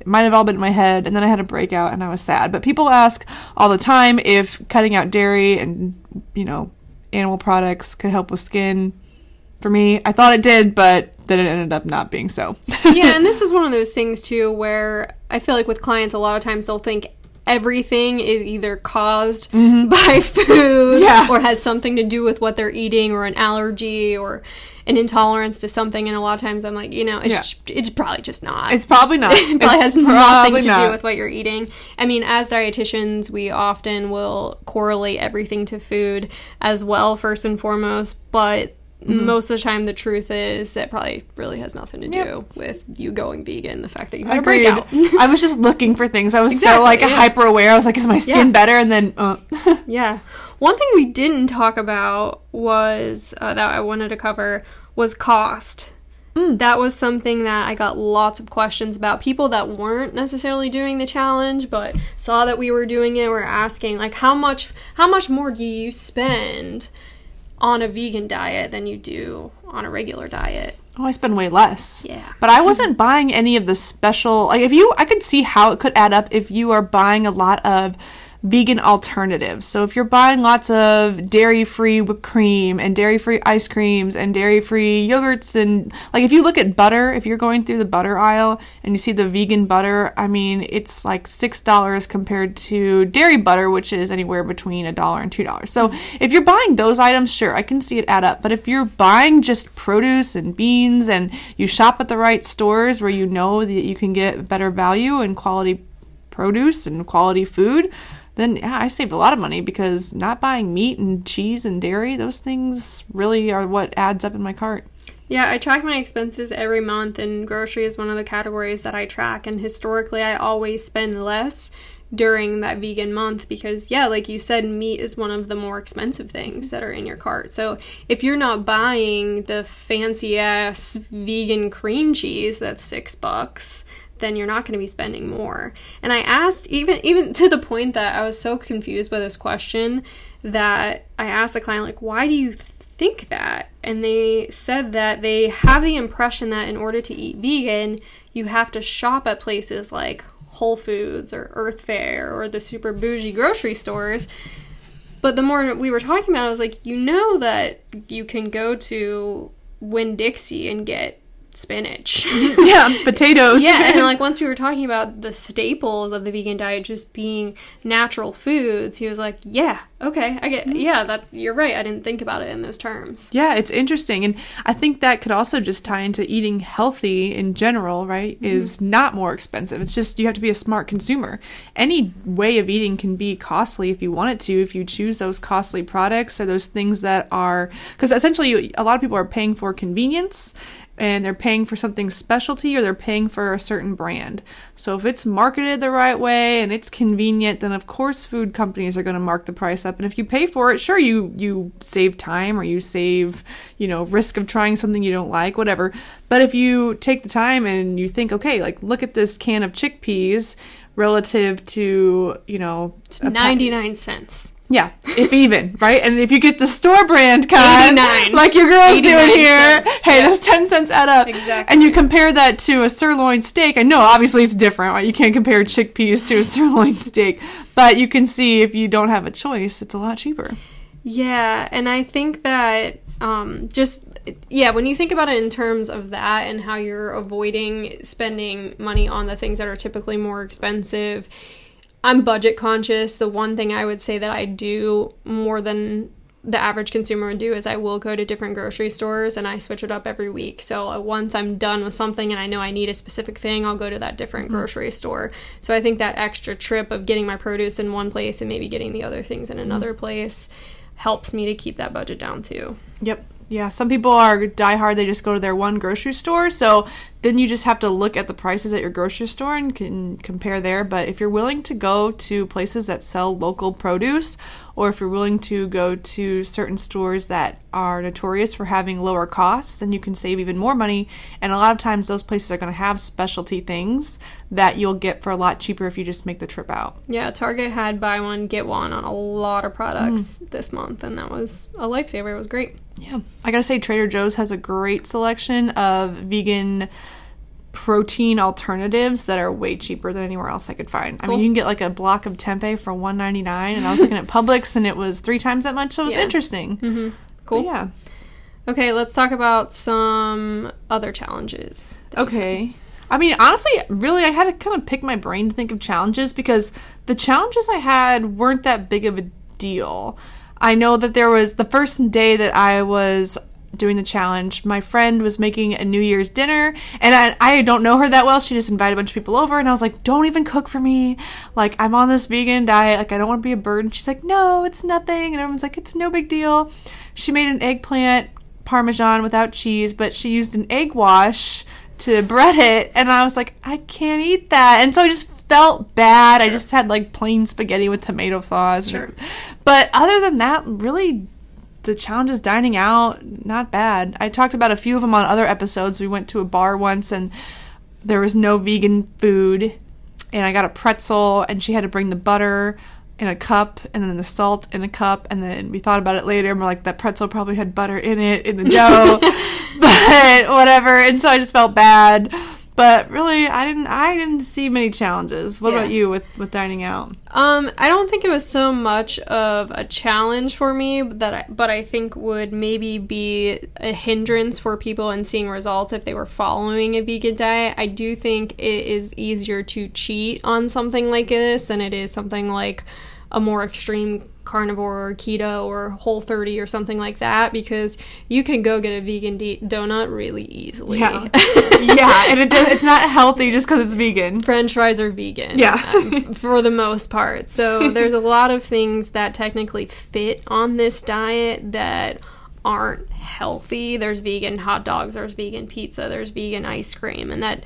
It might have all been in my head. And then I had a breakout and I was sad. But people ask all the time if cutting out dairy and, you know, animal products could help with skin. For me, I thought it did, but then it ended up not being so. yeah, and this is one of those things too where I feel like with clients, a lot of times they'll think everything is either caused by food Mm-hmm. Yeah. or has something to do with what they're eating or an allergy or an intolerance to something. And a lot of times I'm like, you know, it's, Yeah. it's probably just not. It's probably not. it probably It's has nothing probably to not. do with what you're eating. I mean, as dietitians, we often will correlate everything to food as well, first and foremost, but Mm-hmm. most of the time the truth is it probably really has nothing to do Yep. with you going vegan, the fact that you had a breakout. I was just looking for things. I was Exactly, so like yeah. hyper aware. I was like, is my skin Yeah. better? And then, uh, yeah. One thing we didn't talk about was uh, that I wanted to cover was cost. Mm. That was something that I got lots of questions about. People that weren't necessarily doing the challenge, but saw that we were doing it, were asking like, how much, how much more do you spend on a vegan diet than you do on a regular diet? oh, I spend way less. Yeah. But I wasn't buying any of the special. Like, if you, I could see how it could add up if you are buying a lot of vegan alternatives. So if you're buying lots of dairy-free whipped cream and dairy-free ice creams and dairy-free yogurts and like if you look at butter, if you're going through the butter aisle and you see the vegan butter, I mean, it's like $6 compared to dairy butter which is anywhere between a dollar and $2. So if you're buying those items, sure, I can see it add up. But if you're buying just produce and beans and you shop at the right stores where you know that you can get better value and quality produce and quality food, then yeah, I saved a lot of money because not buying meat and cheese and dairy, those things really are what adds up in my cart. Yeah, I track my expenses every month, and grocery is one of the categories that I track. And historically, I always spend less during that vegan month because, yeah, like you said, meat is one of the more expensive things that are in your cart. So if you're not buying the fancy ass vegan cream cheese that's six bucks, then you're not going to be spending more. And I asked even even to the point that I was so confused by this question that I asked the client like, "Why do you think that?" And they said that they have the impression that in order to eat vegan, you have to shop at places like Whole Foods or Earth Fare or the super bougie grocery stores. But the more we were talking about, it, I was like, you know that you can go to Winn Dixie and get spinach. yeah, potatoes. yeah, and like once we were talking about the staples of the vegan diet just being natural foods, he was like, "Yeah, okay, I get. Yeah, that you're right. I didn't think about it in those terms." Yeah, it's interesting. And I think that could also just tie into eating healthy in general, right? Mm-hmm. Is not more expensive. It's just you have to be a smart consumer. Any way of eating can be costly if you want it to, if you choose those costly products or those things that are, because essentially a lot of people are paying for convenience and they're paying for something specialty or they're paying for a certain brand. So if it's marketed the right way and it's convenient, then of course food companies are going to mark the price up. And if you pay for it, sure you you save time or you save, you know, risk of trying something you don't like, whatever. But if you take the time and you think, okay, like look at this can of chickpeas relative to, you know, a pa- 99 cents. Yeah, if even, right? And if you get the store brand kind, like your girl's 89 doing here, cents, hey, yeah. those 10 cents add up. Exactly. And you compare that to a sirloin steak. I know, obviously, it's different, right? You can't compare chickpeas to a sirloin steak, but you can see if you don't have a choice, it's a lot cheaper. Yeah, and I think that um, just yeah, when you think about it in terms of that and how you're avoiding spending money on the things that are typically more expensive, I'm budget conscious. The one thing I would say that I do more than the average consumer would do is I will go to different grocery stores and I switch it up every week. So uh, once I'm done with something and I know I need a specific thing, I'll go to that different grocery store. So I think that extra trip of getting my produce in one place and maybe getting the other things in another place helps me to keep that budget down too. Yep. Yeah, some people are diehard. They just go to their one grocery store. So then you just have to look at the prices at your grocery store and can compare there. But if you're willing to go to places that sell local produce, or if you're willing to go to certain stores that are notorious for having lower costs, then you can save even more money. And a lot of times, those places are going to have specialty things that you'll get for a lot cheaper if you just make the trip out. Yeah, Target had buy one get one on a lot of products mm. this month and that was a lifesaver. It was great. Yeah. I gotta say, Trader Joe's has a great selection of vegan protein alternatives that are way cheaper than anywhere else I could find. I mean, you can get like a block of tempeh for one ninety nine, and I was looking at Publix, and it was three times that much. So it was Yeah. interesting. Mm-hmm. Cool. yeah. Okay, let's talk about some other challenges. Okay. I mean, honestly, really, I had to kind of pick my brain to think of challenges because the challenges I had weren't that big of a deal. I know that there was the first day that I was doing the challenge, my friend was making a New Year's dinner, and I, I don't know her that well. She just invited a bunch of people over, and I was like, don't even cook for me. Like, I'm on this vegan diet. Like, I don't want to be a burden. She's like, no, it's nothing. And everyone's like, it's no big deal. She made an eggplant parmesan without cheese, but she used an egg wash to bread it and I was like, I can't eat that. And so I just felt bad. I just had like plain spaghetti with tomato sauce. Sure. But other than that, really the challenges dining out, not bad. I talked about a few of them on other episodes. We went to a bar once and there was no vegan food. And I got a pretzel and she had to bring the butter in a cup and then the salt in a cup. And then we thought about it later and we're like that pretzel probably had butter in it in the dough. But whatever. And so I just felt bad but really I didn't I didn't see many challenges what Yeah. about you with with dining out Um, I don't think it was so much of a challenge for me that I, but I think would maybe be a hindrance for people in seeing results if they were following a vegan diet. I do think it is easier to cheat on something like this than it is something like a more extreme carnivore or keto or whole 30 or something like that because you can go get a vegan de- donut really easily. yeah yeah and it, it's not healthy just because it's vegan French fries are vegan. Yeah. um, for the most part. So there's a lot of things that technically fit on this diet that aren't healthy. There's vegan hot dogs, there's vegan pizza, there's vegan ice cream, and that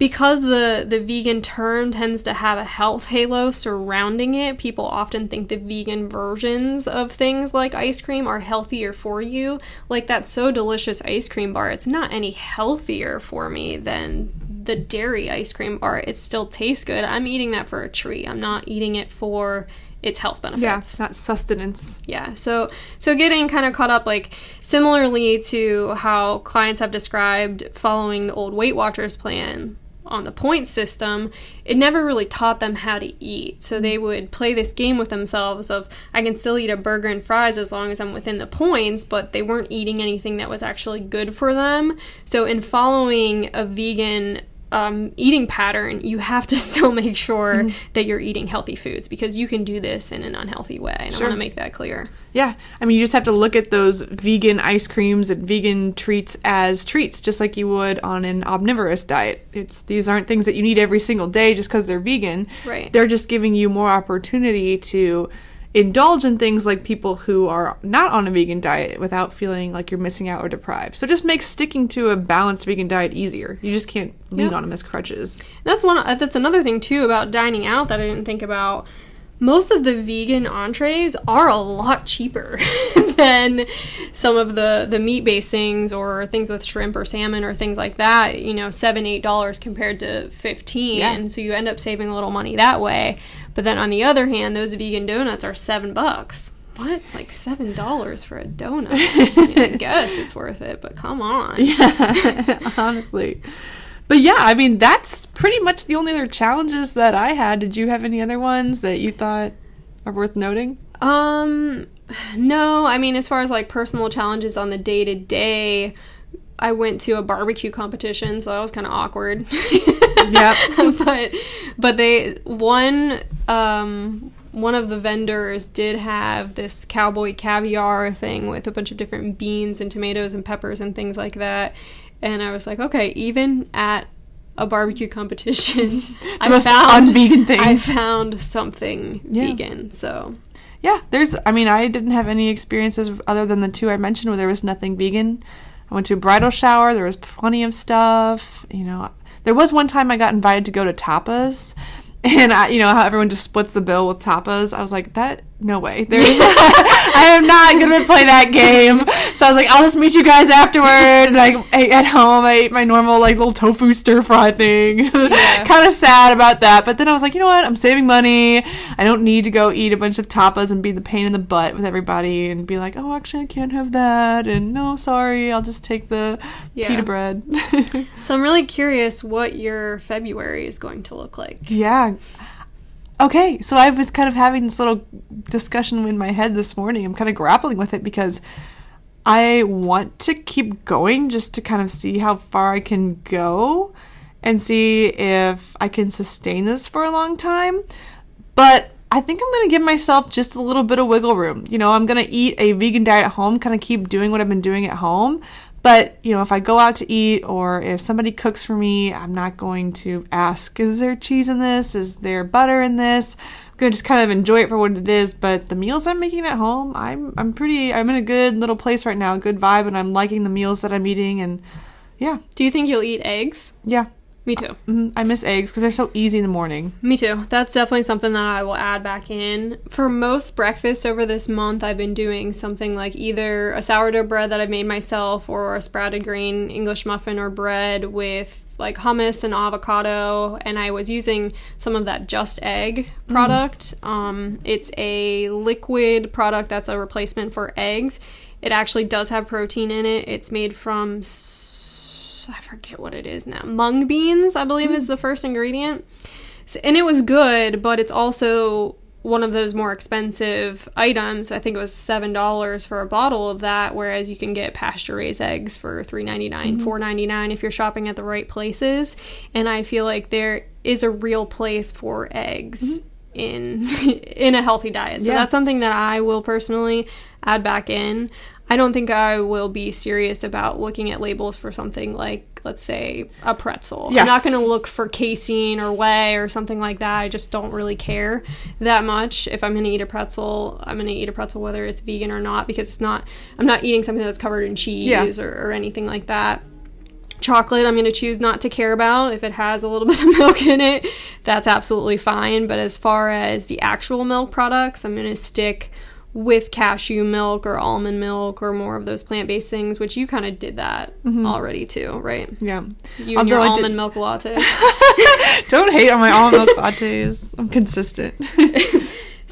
because the the vegan term tends to have a health halo surrounding it, people often think the vegan versions of things like ice cream are healthier for you. Like that so delicious ice cream bar, it's not any healthier for me than the dairy ice cream bar. It still tastes good. I'm eating that for a treat. I'm not eating it for its health benefits. yeah it's not sustenance Yeah. So so getting kind of caught up like similarly to how clients have described following the old Weight Watchers plan. On the point system, it never really taught them how to eat. So they would play this game with themselves of I can still eat a burger and fries as long as I'm within the points, but they weren't eating anything that was actually good for them. So in following a vegan um, eating pattern, you have to still make sure Mm-hmm. that you're eating healthy foods because you can do this in an unhealthy way. And I want to make that clear. Yeah, I mean, you just have to look at those vegan ice creams and vegan treats as treats, just like you would on an omnivorous diet. It's these aren't things that you need every single day just because they're vegan. Right. They're just giving you more opportunity to indulge in things like people who are not on a vegan diet without feeling like you're missing out or deprived. So it just makes sticking to a balanced vegan diet easier. You just can't lean Yep. on them as crutches. That's one. uh, That's another thing too about dining out that I didn't think about. Most of the vegan entrees are a lot cheaper than some of the the meat based things or things with shrimp or salmon or things like that. You know, seven eight dollars compared to fifteen, Yeah. so you end up saving a little money that way. But then on the other hand, those vegan donuts are seven bucks. What? It's like seven dollars for a donut. I, mean, I guess it's worth it, but come on. Yeah, honestly. But yeah, I mean, that's pretty much the only other challenges that I had. Did you have any other ones that you thought are worth noting? Um, no. I mean, as far as like personal challenges on the day to day, I went to a barbecue competition, so that was kind of awkward. Yep. but but they one um one of the vendors did have this cowboy caviar thing with a bunch of different beans and tomatoes and peppers and things like that. And I was like, okay, even at a barbecue competition, I most found un-vegan thing. I found something Yeah. vegan. So Yeah, there's, I mean, I didn't have any experiences other than the two I mentioned where there was nothing vegan. I went to a bridal shower, there was plenty of stuff. You know, there was one time I got invited to go to tapas. And I, you know how everyone just splits the bill with tapas. I was like, that no way. There's, I am not gonna play that game. So I was like, I'll just meet you guys afterward. Like at home, I ate my normal like little tofu stir fry thing. kind of sad about that. But then I was like, you know what? I'm saving money. I don't need to go eat a bunch of tapas and be the pain in the butt with everybody and be like, oh, actually, I can't have that. And no, sorry, I'll just take the Yeah. pita bread. so I'm really curious what your February is going to look like. yeah. Okay, so I was kind of having this little discussion in my head this morning. I'm kind of grappling with it because I want to keep going just to kind of see how far I can go and see if I can sustain this for a long time. But I think I'm going to give myself just a little bit of wiggle room. You know, I'm going to eat a vegan diet at home, kind of keep doing what I've been doing at home. But, you know, if I go out to eat or if somebody cooks for me, I'm not going to ask, is there cheese in this? Is there butter in this? I'm going to just kind of enjoy it for what it is. But the meals I'm making at home, I'm I'm pretty I'm in a good little place right now, good vibe and I'm liking the meals that I'm eating and yeah. Do you think you'll eat eggs? Yeah. Me too. hmm I miss eggs because they're so easy in the morning. Me too. That's definitely something that I will add back in. For most breakfast over this month, I've been doing something like either a sourdough bread that I've made myself or a sprouted grain English muffin or bread with like hummus and avocado. And I was using some of that Just Egg product. Um, it's a liquid product that's a replacement for eggs. It actually does have protein in it. It's made from I forget what it is now. Mung beans, I believe, is the first ingredient. So, and it was good, but it's also one of those more expensive items. I think it was seven dollars for a bottle of that, whereas you can get pasture raised eggs for three ninety nine, mm-hmm. four ninety nine if you're shopping at the right places. And I feel like there is a real place for eggs mm-hmm. in in a healthy diet. So Yeah. that's something that I will personally add back in. I don't think I will be serious about looking at labels for something like, let's say, a pretzel. Yeah. I'm not going to look for casein or whey or something like that. I just don't really care that much. If I'm going to eat a pretzel, I'm going to eat a pretzel whether it's vegan or not because it's not. I'm not eating something that's covered in cheese Yeah. or, or anything like that. Chocolate, I'm going to choose not to care about. If it has a little bit of milk in it, that's absolutely fine. But as far as the actual milk products, I'm going to stick with cashew milk or almond milk or more of those plant based things, which you kind of did that mm-hmm. already too, right? Yeah. You and your Although I did- almond milk latte. Don't hate on my almond milk lattes. I'm consistent.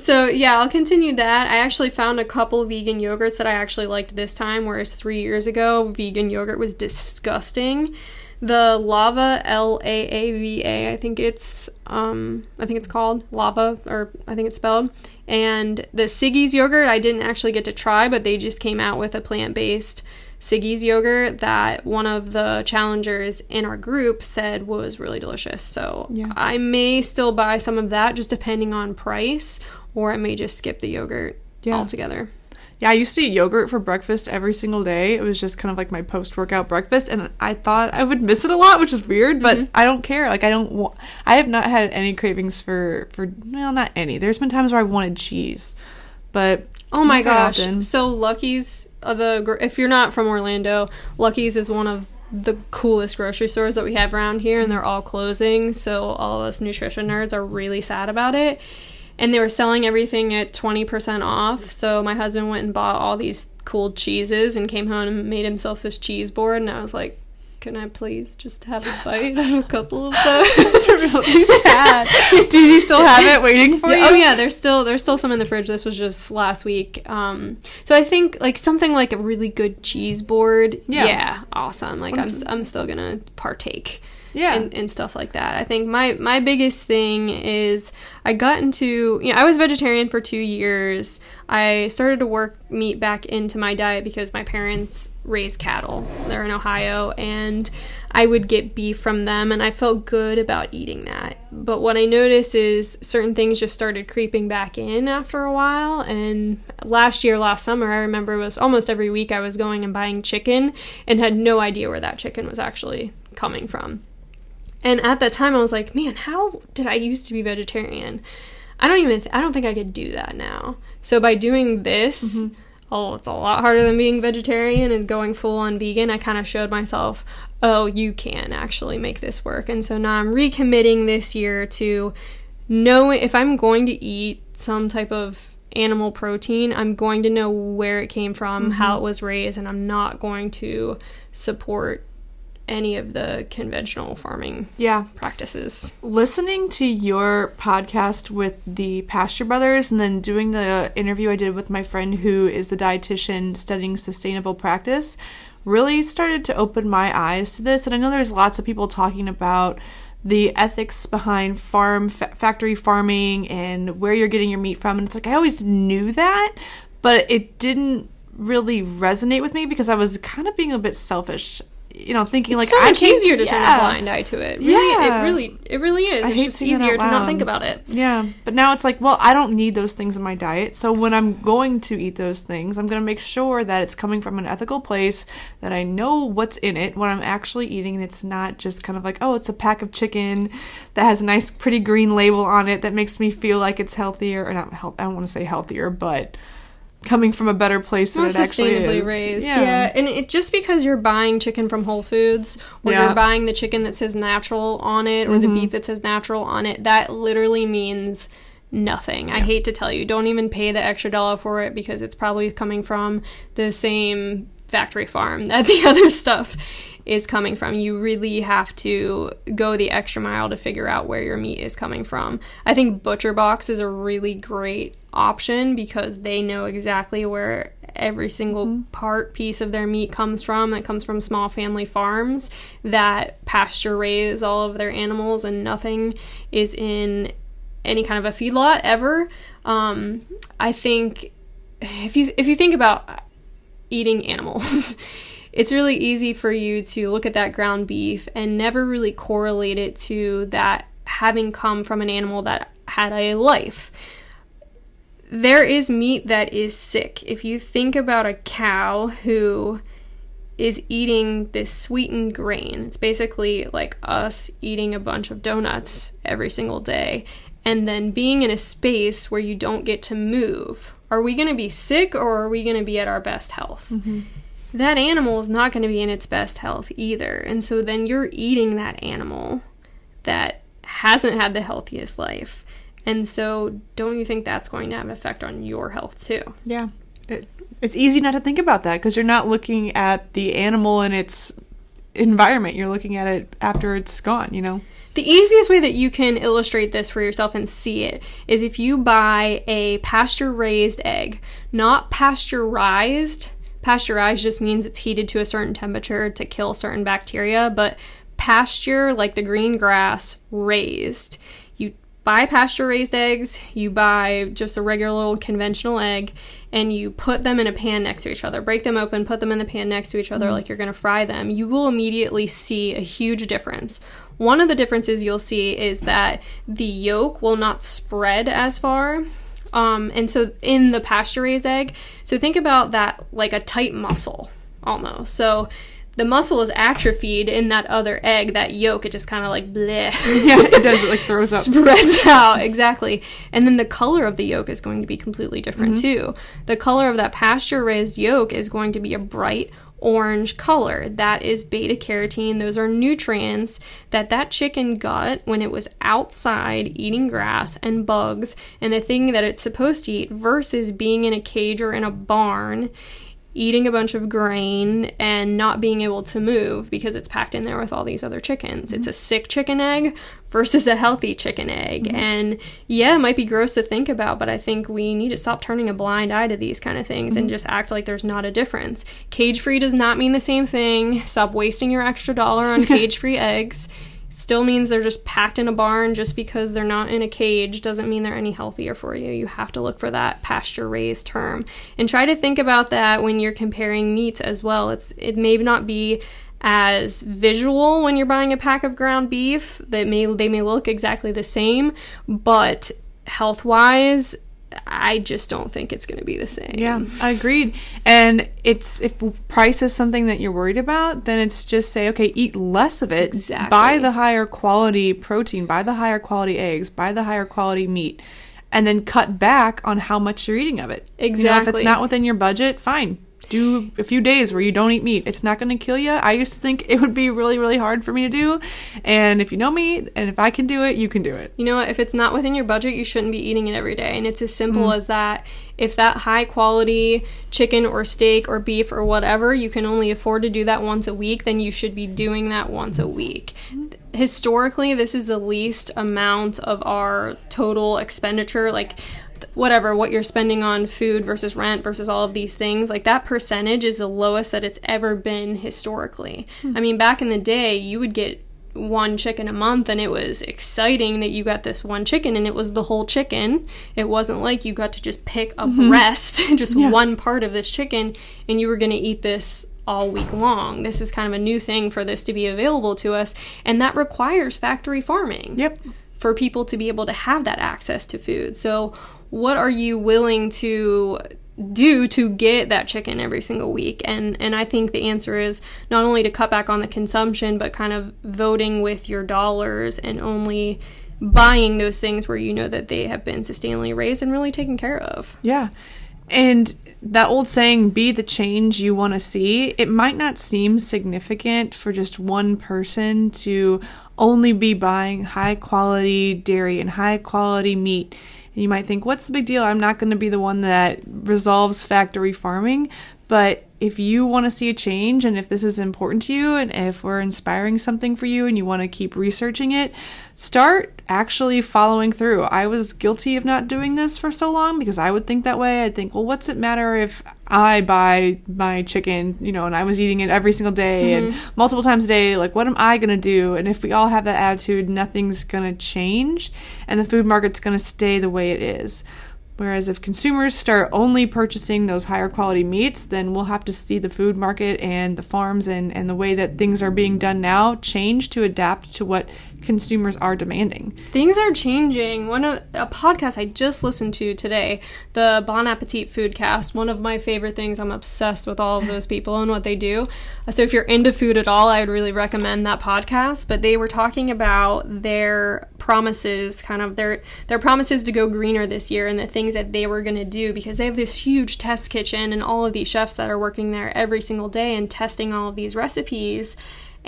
So yeah, I'll continue that. I actually found a couple vegan yogurts that I actually liked this time, whereas three years ago, vegan yogurt was disgusting. The lava L A A V A, I think it's um I think it's called lava or I think it's spelled. And the Siggi's yogurt I didn't actually get to try, but they just came out with a plant-based Siggi's yogurt that one of the challengers in our group said was really delicious. So Yeah. I may still buy some of that just depending on price, or I may just skip the yogurt Yeah. altogether. Yeah, I used to eat yogurt for breakfast every single day. It was just kind of like my post workout breakfast, and I thought I would miss it a lot, which is weird. But Mm-hmm. I don't care. Like I don't. Wa- I have not had any cravings for for well, not any. There's been times where I wanted cheese, but Oh my gosh! often. So Lucky's, uh, the if you're not from Orlando, Lucky's is one of the coolest grocery stores that we have around here, and they're all closing. So all of us nutrition nerds are really sad about it. And they were selling everything at twenty percent off. So my husband went and bought all these cool cheeses and came home and made himself this cheese board. And I was like, "Can I please just have a bite of a couple of those?" really sad. Do you still have it waiting for Yeah, you? oh yeah, there's still there's still some in the fridge. This was just last week. Um, so I think like something like a really good cheese board. Yeah. awesome. Like I'm I'm still gonna partake. Yeah. And, and stuff like that. I think my my biggest thing is I got into you know I was vegetarian for two years. I started to work meat back into my diet because my parents raise cattle. They're in Ohio, and I would get beef from them, and I felt good about eating that. But what I noticed is certain things just started creeping back in after a while. And last year, last summer, I remember it was almost every week I was going and buying chicken and had no idea where that chicken was actually coming from. And at that time, I was like, man, how did I used to be vegetarian? I don't even, th- I don't think I could do that now. So by doing this, mm-hmm. oh, it's a lot harder than being vegetarian and going full on vegan. I kind of showed myself, oh, you can actually make this work. And so now I'm recommitting this year to knowing if I'm going to eat some type of animal protein, I'm going to know where it came from, how mm-hmm. it was raised, and I'm not going to support any of the conventional farming Yeah. practices. listening to your podcast with the Pasture Brothers and then doing the interview I did with my friend who is the dietitian studying sustainable practice really started to open my eyes to this. And I know there's lots of people talking about the ethics behind farm fa- factory farming and where you're getting your meat from and it's like I always knew that but it didn't really resonate with me because I was kind of being a bit selfish you know thinking like so much easier to turn a blind eye to it. Really, Yeah. it really, it really is. I it's just easier to not think about it. Yeah, but now it's like, well, I don't need those things in my diet. So when I'm going to eat those things, I'm going to make sure that it's coming from an ethical place, that I know what's in it, what I'm actually eating, and it's not just kind of like, oh, it's a pack of chicken that has a nice, pretty green label on it that makes me feel like it's healthier, or not health. I don't want to say healthier, but coming from a better place than More it actually is. raised, yeah. And it just because you're buying chicken from Whole Foods, or Yeah. you're buying the chicken that says natural on it, or the mm-hmm. beef that says natural on it, that literally means nothing. I hate to tell you, don't even pay the extra dollar for it because it's probably coming from the same factory farm that the other stuff is coming from. You really have to go the extra mile to figure out where your meat is coming from. I think Butcher Box is a really great option because they know exactly where every single part piece of their meat comes from. That comes from small family farms. That pasture raise all of their animals and nothing is in any kind of a feedlot ever. Um, i think if you if you think about eating animals it's really easy for you to look at that ground beef and never really correlate it to that having come from an animal that had a life there is meat that is sick. If you think about a cow who is eating this sweetened grain, it's basically like us eating a bunch of donuts every single day and then being in a space where you don't get to move. Are we going to be sick or are we going to be at our best health? Mm-hmm. That animal is not going to be in its best health either. And so then you're eating that animal that hasn't had the healthiest life. And so, don't you think that's going to have an effect on your health too? Yeah. It, it's easy not to think about that because you're not looking at the animal and its environment. You're looking at it after it's gone, you know? The easiest way that you can illustrate this for yourself and see it is if you buy a pasture raised egg, not pasteurized. Pasteurized just means it's heated to a certain temperature to kill certain bacteria, but pasture, like the green grass, raised. Buy pasture raised eggs, you buy just a regular old conventional egg, and you put them in a pan next to each other. Break them open, put them in the pan next to each other like you're going to fry them. You will immediately see a huge difference. One of the differences you'll see is that the yolk will not spread as far. Um, and so in the pasture raised egg, so think about that like a tight muscle almost. So the muscle is atrophied in that other egg, that yolk, it just kind of like bleh. yeah, it does. It like throws up. spreads out exactly and then the color of the yolk is going to be completely different mm-hmm. too the color of that pasture raised yolk is going to be a bright orange color that is beta carotene those are nutrients that that chicken got when it was outside eating grass and bugs and the thing that it's supposed to eat versus being in a cage or in a barn eating a bunch of grain and not being able to move because it's packed in there with all these other chickens. It's a sick chicken egg versus a healthy chicken egg. Mm-hmm. And yeah, it might be gross to think about, but I think we need to stop turning a blind eye to these kind of things and mm-hmm. just act like there's not a difference. Cage free does not mean the same thing. Stop wasting your extra dollar on cage free eggs. Still means they're just packed in a barn just because they're not in a cage doesn't mean they're any healthier for you. You have to look for that pasture raised term. And try to think about that when you're comparing meats as well. It's it may not be as visual when you're buying a pack of ground beef. That may they may look exactly the same, but health wise I just don't think it's going to be the same. Yeah, I agreed. And it's if price is something that you're worried about, then it's just say, okay, eat less of it. Exactly. Buy the higher quality protein, buy the higher quality eggs, buy the higher quality meat, and then cut back on how much you're eating of it. You know, if it's not within your budget, fine. Do a few days where you don't eat meat. It's not going to kill you. I used to think it would be really, really hard for me to do. And if you know me, and if I can do it, you can do it. You know what? If it's not within your budget, you shouldn't be eating it every day. And it's as simple mm. as that. If that high quality chicken or steak or beef or whatever, you can only afford to do that once a week, then you should be doing that once a week. Historically, this is the least amount of our total expenditure. Like, whatever, what you're spending on food versus rent versus all of these things, like that percentage is the lowest that it's ever been historically. Hmm. I mean, back in the day, you would get one chicken a month and it was exciting that you got this one chicken and it was the whole chicken. It wasn't like you got to just pick a breast, mm-hmm. just one part of this chicken and you were going to eat this all week long. This is kind of a new thing for this to be available to us and that requires factory farming Yep. for people to be able to have that access to food. So, what are you willing to do to get that chicken every single week? And and I think the answer is not only to cut back on the consumption, but kind of voting with your dollars and only buying those things where you know that they have been sustainably raised and really taken care of. Yeah. And that old saying, be the change you want to see, it might not seem significant for just one person to only be buying high quality dairy and high quality meat. You might think, what's the big deal? I'm not going to be the one that resolves factory farming. But if you want to see a change and if this is important to you and if we're inspiring something for you and you want to keep researching it, start actually following through. I was guilty of not doing this for so long because I would think that way. I'd think, well, what's it matter if I buy my chicken, you know, and I was eating it every single day and mm-hmm. multiple times a day? Like, what am I going to do? And if we all have that attitude, nothing's going to change and the food market's going to stay the way it is. Whereas if consumers start only purchasing those higher quality meats, then we'll have to see the food market and the farms and, and the way that things are being done now change to adapt to what consumers are demanding. Things are changing. One of a podcast I just listened to today, the Bon Appetit Foodcast, one of my favorite things. I'm obsessed with all of those people and what they do. Uh, So if you're into food at all, I would really recommend that podcast. But they were talking about their promises, kind of their their promises to go greener this year and the things that they were going to do because they have this huge test kitchen and all of these chefs that are working there every single day and testing all of these recipes.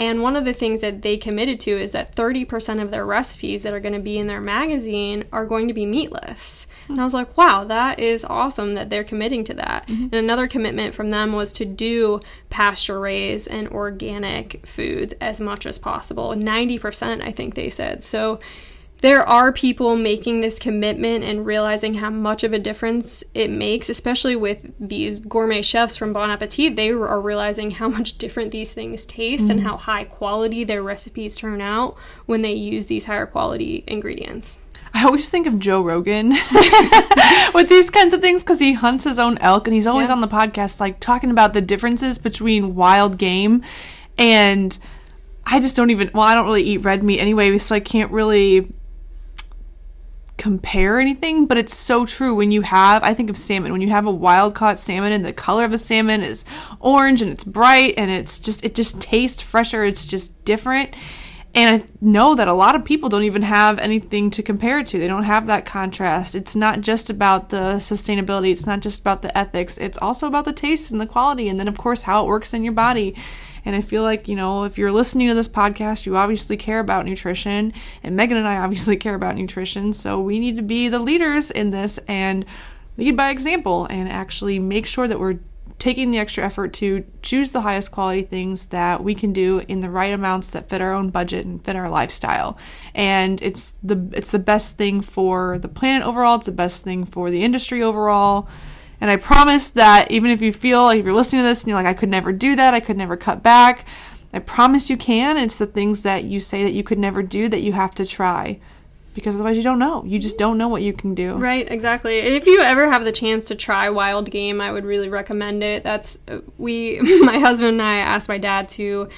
And one of the things that they committed to is that 30% of their recipes that are going to be in their magazine are going to be meatless. And I was like, wow, that is awesome that they're committing to that. Mm-hmm. And another commitment from them was to do pasture raised and organic foods as much as possible. 90%, I think they said. So there are people making this commitment and realizing how much of a difference it makes, especially with these gourmet chefs from Bon Appetit. They are realizing how much different these things taste and mm. how high quality their recipes turn out when they use these higher quality ingredients. I always think of Joe Rogan with these kinds of things because he hunts his own elk and he's always Yeah. on the podcast, like talking about the differences between wild game and I just don't even, well, I don't really eat red meat anyway, so I can't really compare anything, but it's so true when you have, I think of salmon, when you have a wild caught salmon and the color of the salmon is orange and it's bright and it's just, it just tastes fresher, it's just different. And I know that a lot of people don't even have anything to compare it to. They don't have that contrast. It's not just about the sustainability, it's not just about the ethics, it's also about the taste and the quality, and then, of course, how it works in your body. And I feel like, you know, if you're listening to this podcast, you obviously care about nutrition. And Megan and I obviously care about nutrition. So we need to be the leaders in this and lead by example and actually make sure that we're taking the extra effort to choose the highest quality things that we can do in the right amounts that fit our own budget and fit our lifestyle. And it's the it's the best thing for the planet overall, it's the best thing for the industry overall. And I promise that even if you feel like if you're listening to this and you're like, I could never do that, I could never cut back, I promise you can. It's the things that you say that you could never do that you have to try. Because otherwise you don't know. You just don't know what you can do. Right, exactly. And if you ever have the chance to try wild game, I would really recommend it. That's uh, we my husband and I asked my dad to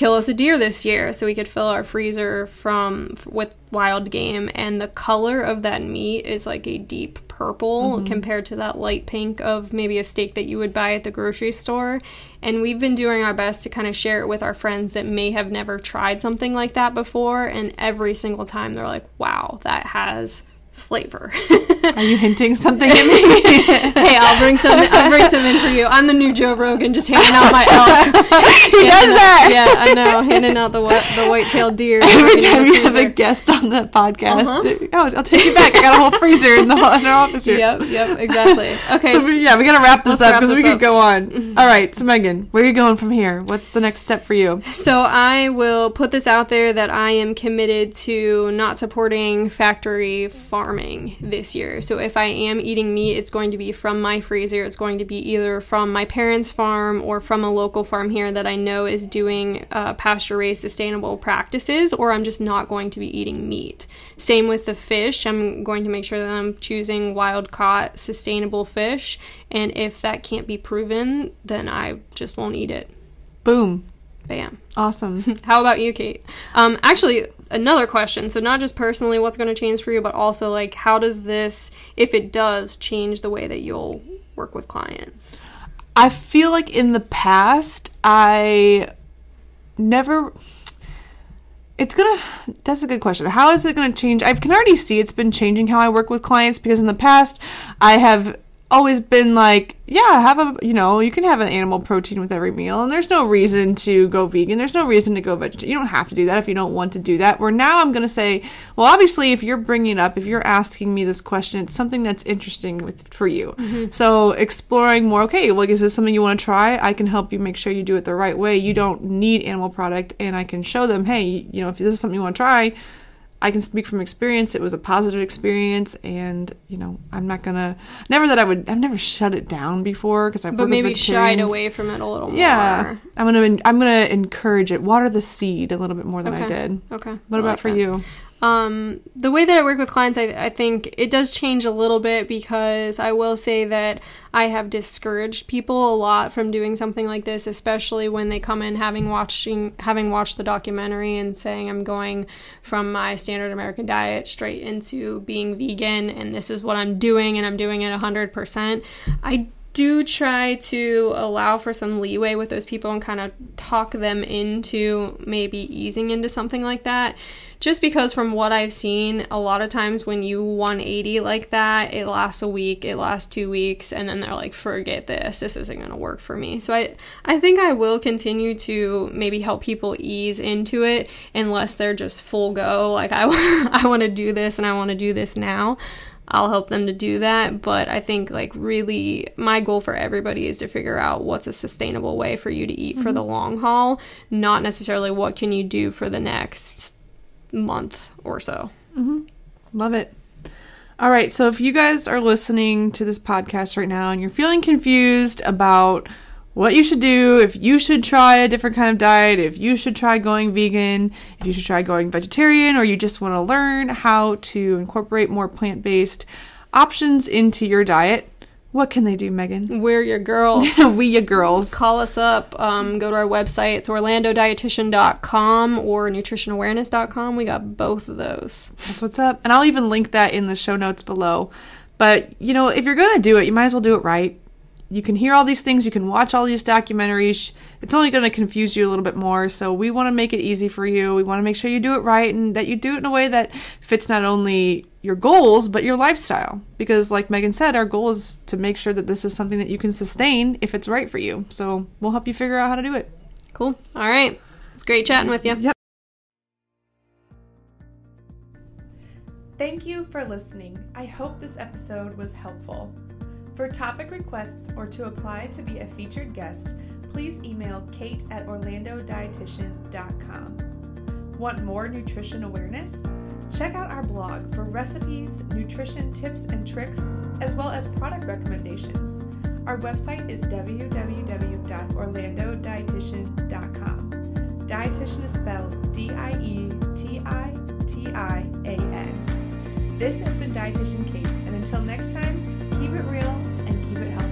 kill us a deer this year so we could fill our freezer from with wild game. And the color of that meat is like a deep purple mm-hmm. compared to that light pink of maybe a steak that you would buy at the grocery store. And we've been doing our best to kind of share it with our friends that may have never tried something like that before. And every single time they're like wow that has flavor Are you hinting something at me? hey i'll bring some i'll bring some in for you i'm the new joe rogan just handing out my elk he does that. yeah i know handing out the white the white-tailed deer Every time you have a guest on the podcast, Uh-huh. oh, I'll take you back. I got a whole freezer in the in our office here. yep yep exactly okay So we, yeah, we gotta wrap this up because we could go on. All right, so Megan, where are you going from here? What's the next step for you? So I will put this out there that I am committed to not supporting factory farming this year. So if I am eating meat, it's going to be from my freezer. It's going to be either from my parents' farm or from a local farm here that I know is doing uh, pasture raised sustainable practices, or I'm just not going to be eating meat. Same with the fish. I'm going to make sure that I'm choosing wild caught sustainable fish. And if that can't be proven, then I just won't eat it. Boom. Bam. Awesome. How about you, Kate? Um, actually, another question. So, not just personally what's going to change for you, but also like how does this, if it does, change the way that you'll work with clients? I feel like in the past, I never. It's gonna. That's a good question. How is it gonna change? I can already see it's been changing how I work with clients because in the past, I have always been like, yeah, have a, you know, you can have an animal protein with every meal, and there's no reason to go vegan. There's no reason to go vegetarian. You don't have to do that if you don't want to do that. Where now I'm gonna say, well, obviously, if you're bringing it up, if you're asking me this question, it's something that's interesting with for you. Mm-hmm. So exploring more. Okay, well, is this something you want to try? I can help you make sure you do it the right way. You don't need animal product, and I can show them, hey, you know, if this is something you want to try. I can speak from experience. It was a positive experience, and you know, I'm not gonna. Never that I would. I've never shut it down before because I've But maybe shied away from it a little Yeah, more. I'm gonna. I'm gonna encourage it. Water the seed a little bit more than I did. Okay. What I about like for that. you? Um, the way that I work with clients, I, I think it does change a little bit because I will say that I have discouraged people a lot from doing something like this, especially when they come in having watching having watched the documentary and saying I'm going from my standard American diet straight into being vegan and this is what I'm doing and I'm doing it 100%. I do try to allow for some leeway with those people and kind of talk them into maybe easing into something like that. Just because, from what I've seen, a lot of times when you 180 like that, it lasts a week, it lasts two weeks, and then they're like, "Forget this. This isn't going to work for me." So I, I think I will continue to maybe help people ease into it, unless they're just full go. Like I, I want to do this and I want to do this now. I'll help them to do that. But I think, like, really, my goal for everybody is to figure out what's a sustainable way for you to eat for the mm-hmm. long haul, not necessarily what can you do for the next month or so. Mm-hmm. Love it. All right, so if you guys are listening to this podcast right now and you're feeling confused about what you should do, if you should try a different kind of diet, if you should try going vegan, if you should try going vegetarian, or you just want to learn how to incorporate more plant based options into your diet, what can they do, Megan? We're your girls. we your girls. Call us up. Um, go to our website. It's orlandodietitian.com or nutritionawareness.com. We got both of those. That's what's up. And I'll even link that in the show notes below. But, you know, if you're going to do it, you might as well do it right. You can hear all these things, you can watch all these documentaries. It's only going to confuse you a little bit more. So, we want to make it easy for you. We want to make sure you do it right and that you do it in a way that fits not only your goals, but your lifestyle. Because, like Megan said, our goal is to make sure that this is something that you can sustain if it's right for you. So, we'll help you figure out how to do it. Cool. All right. It's great chatting with you. Yep. Thank you for listening. I hope this episode was helpful. For topic requests or to apply to be a featured guest, please email kate at orlandodietitian.com. Want more nutrition awareness? Check out our blog for recipes, nutrition tips and tricks, as well as product recommendations. Our website is www.orlandodietitian.com. Dietitian is spelled D I E T I T I A N. This has been Dietitian Kate, and until next time, keep it real and keep it healthy.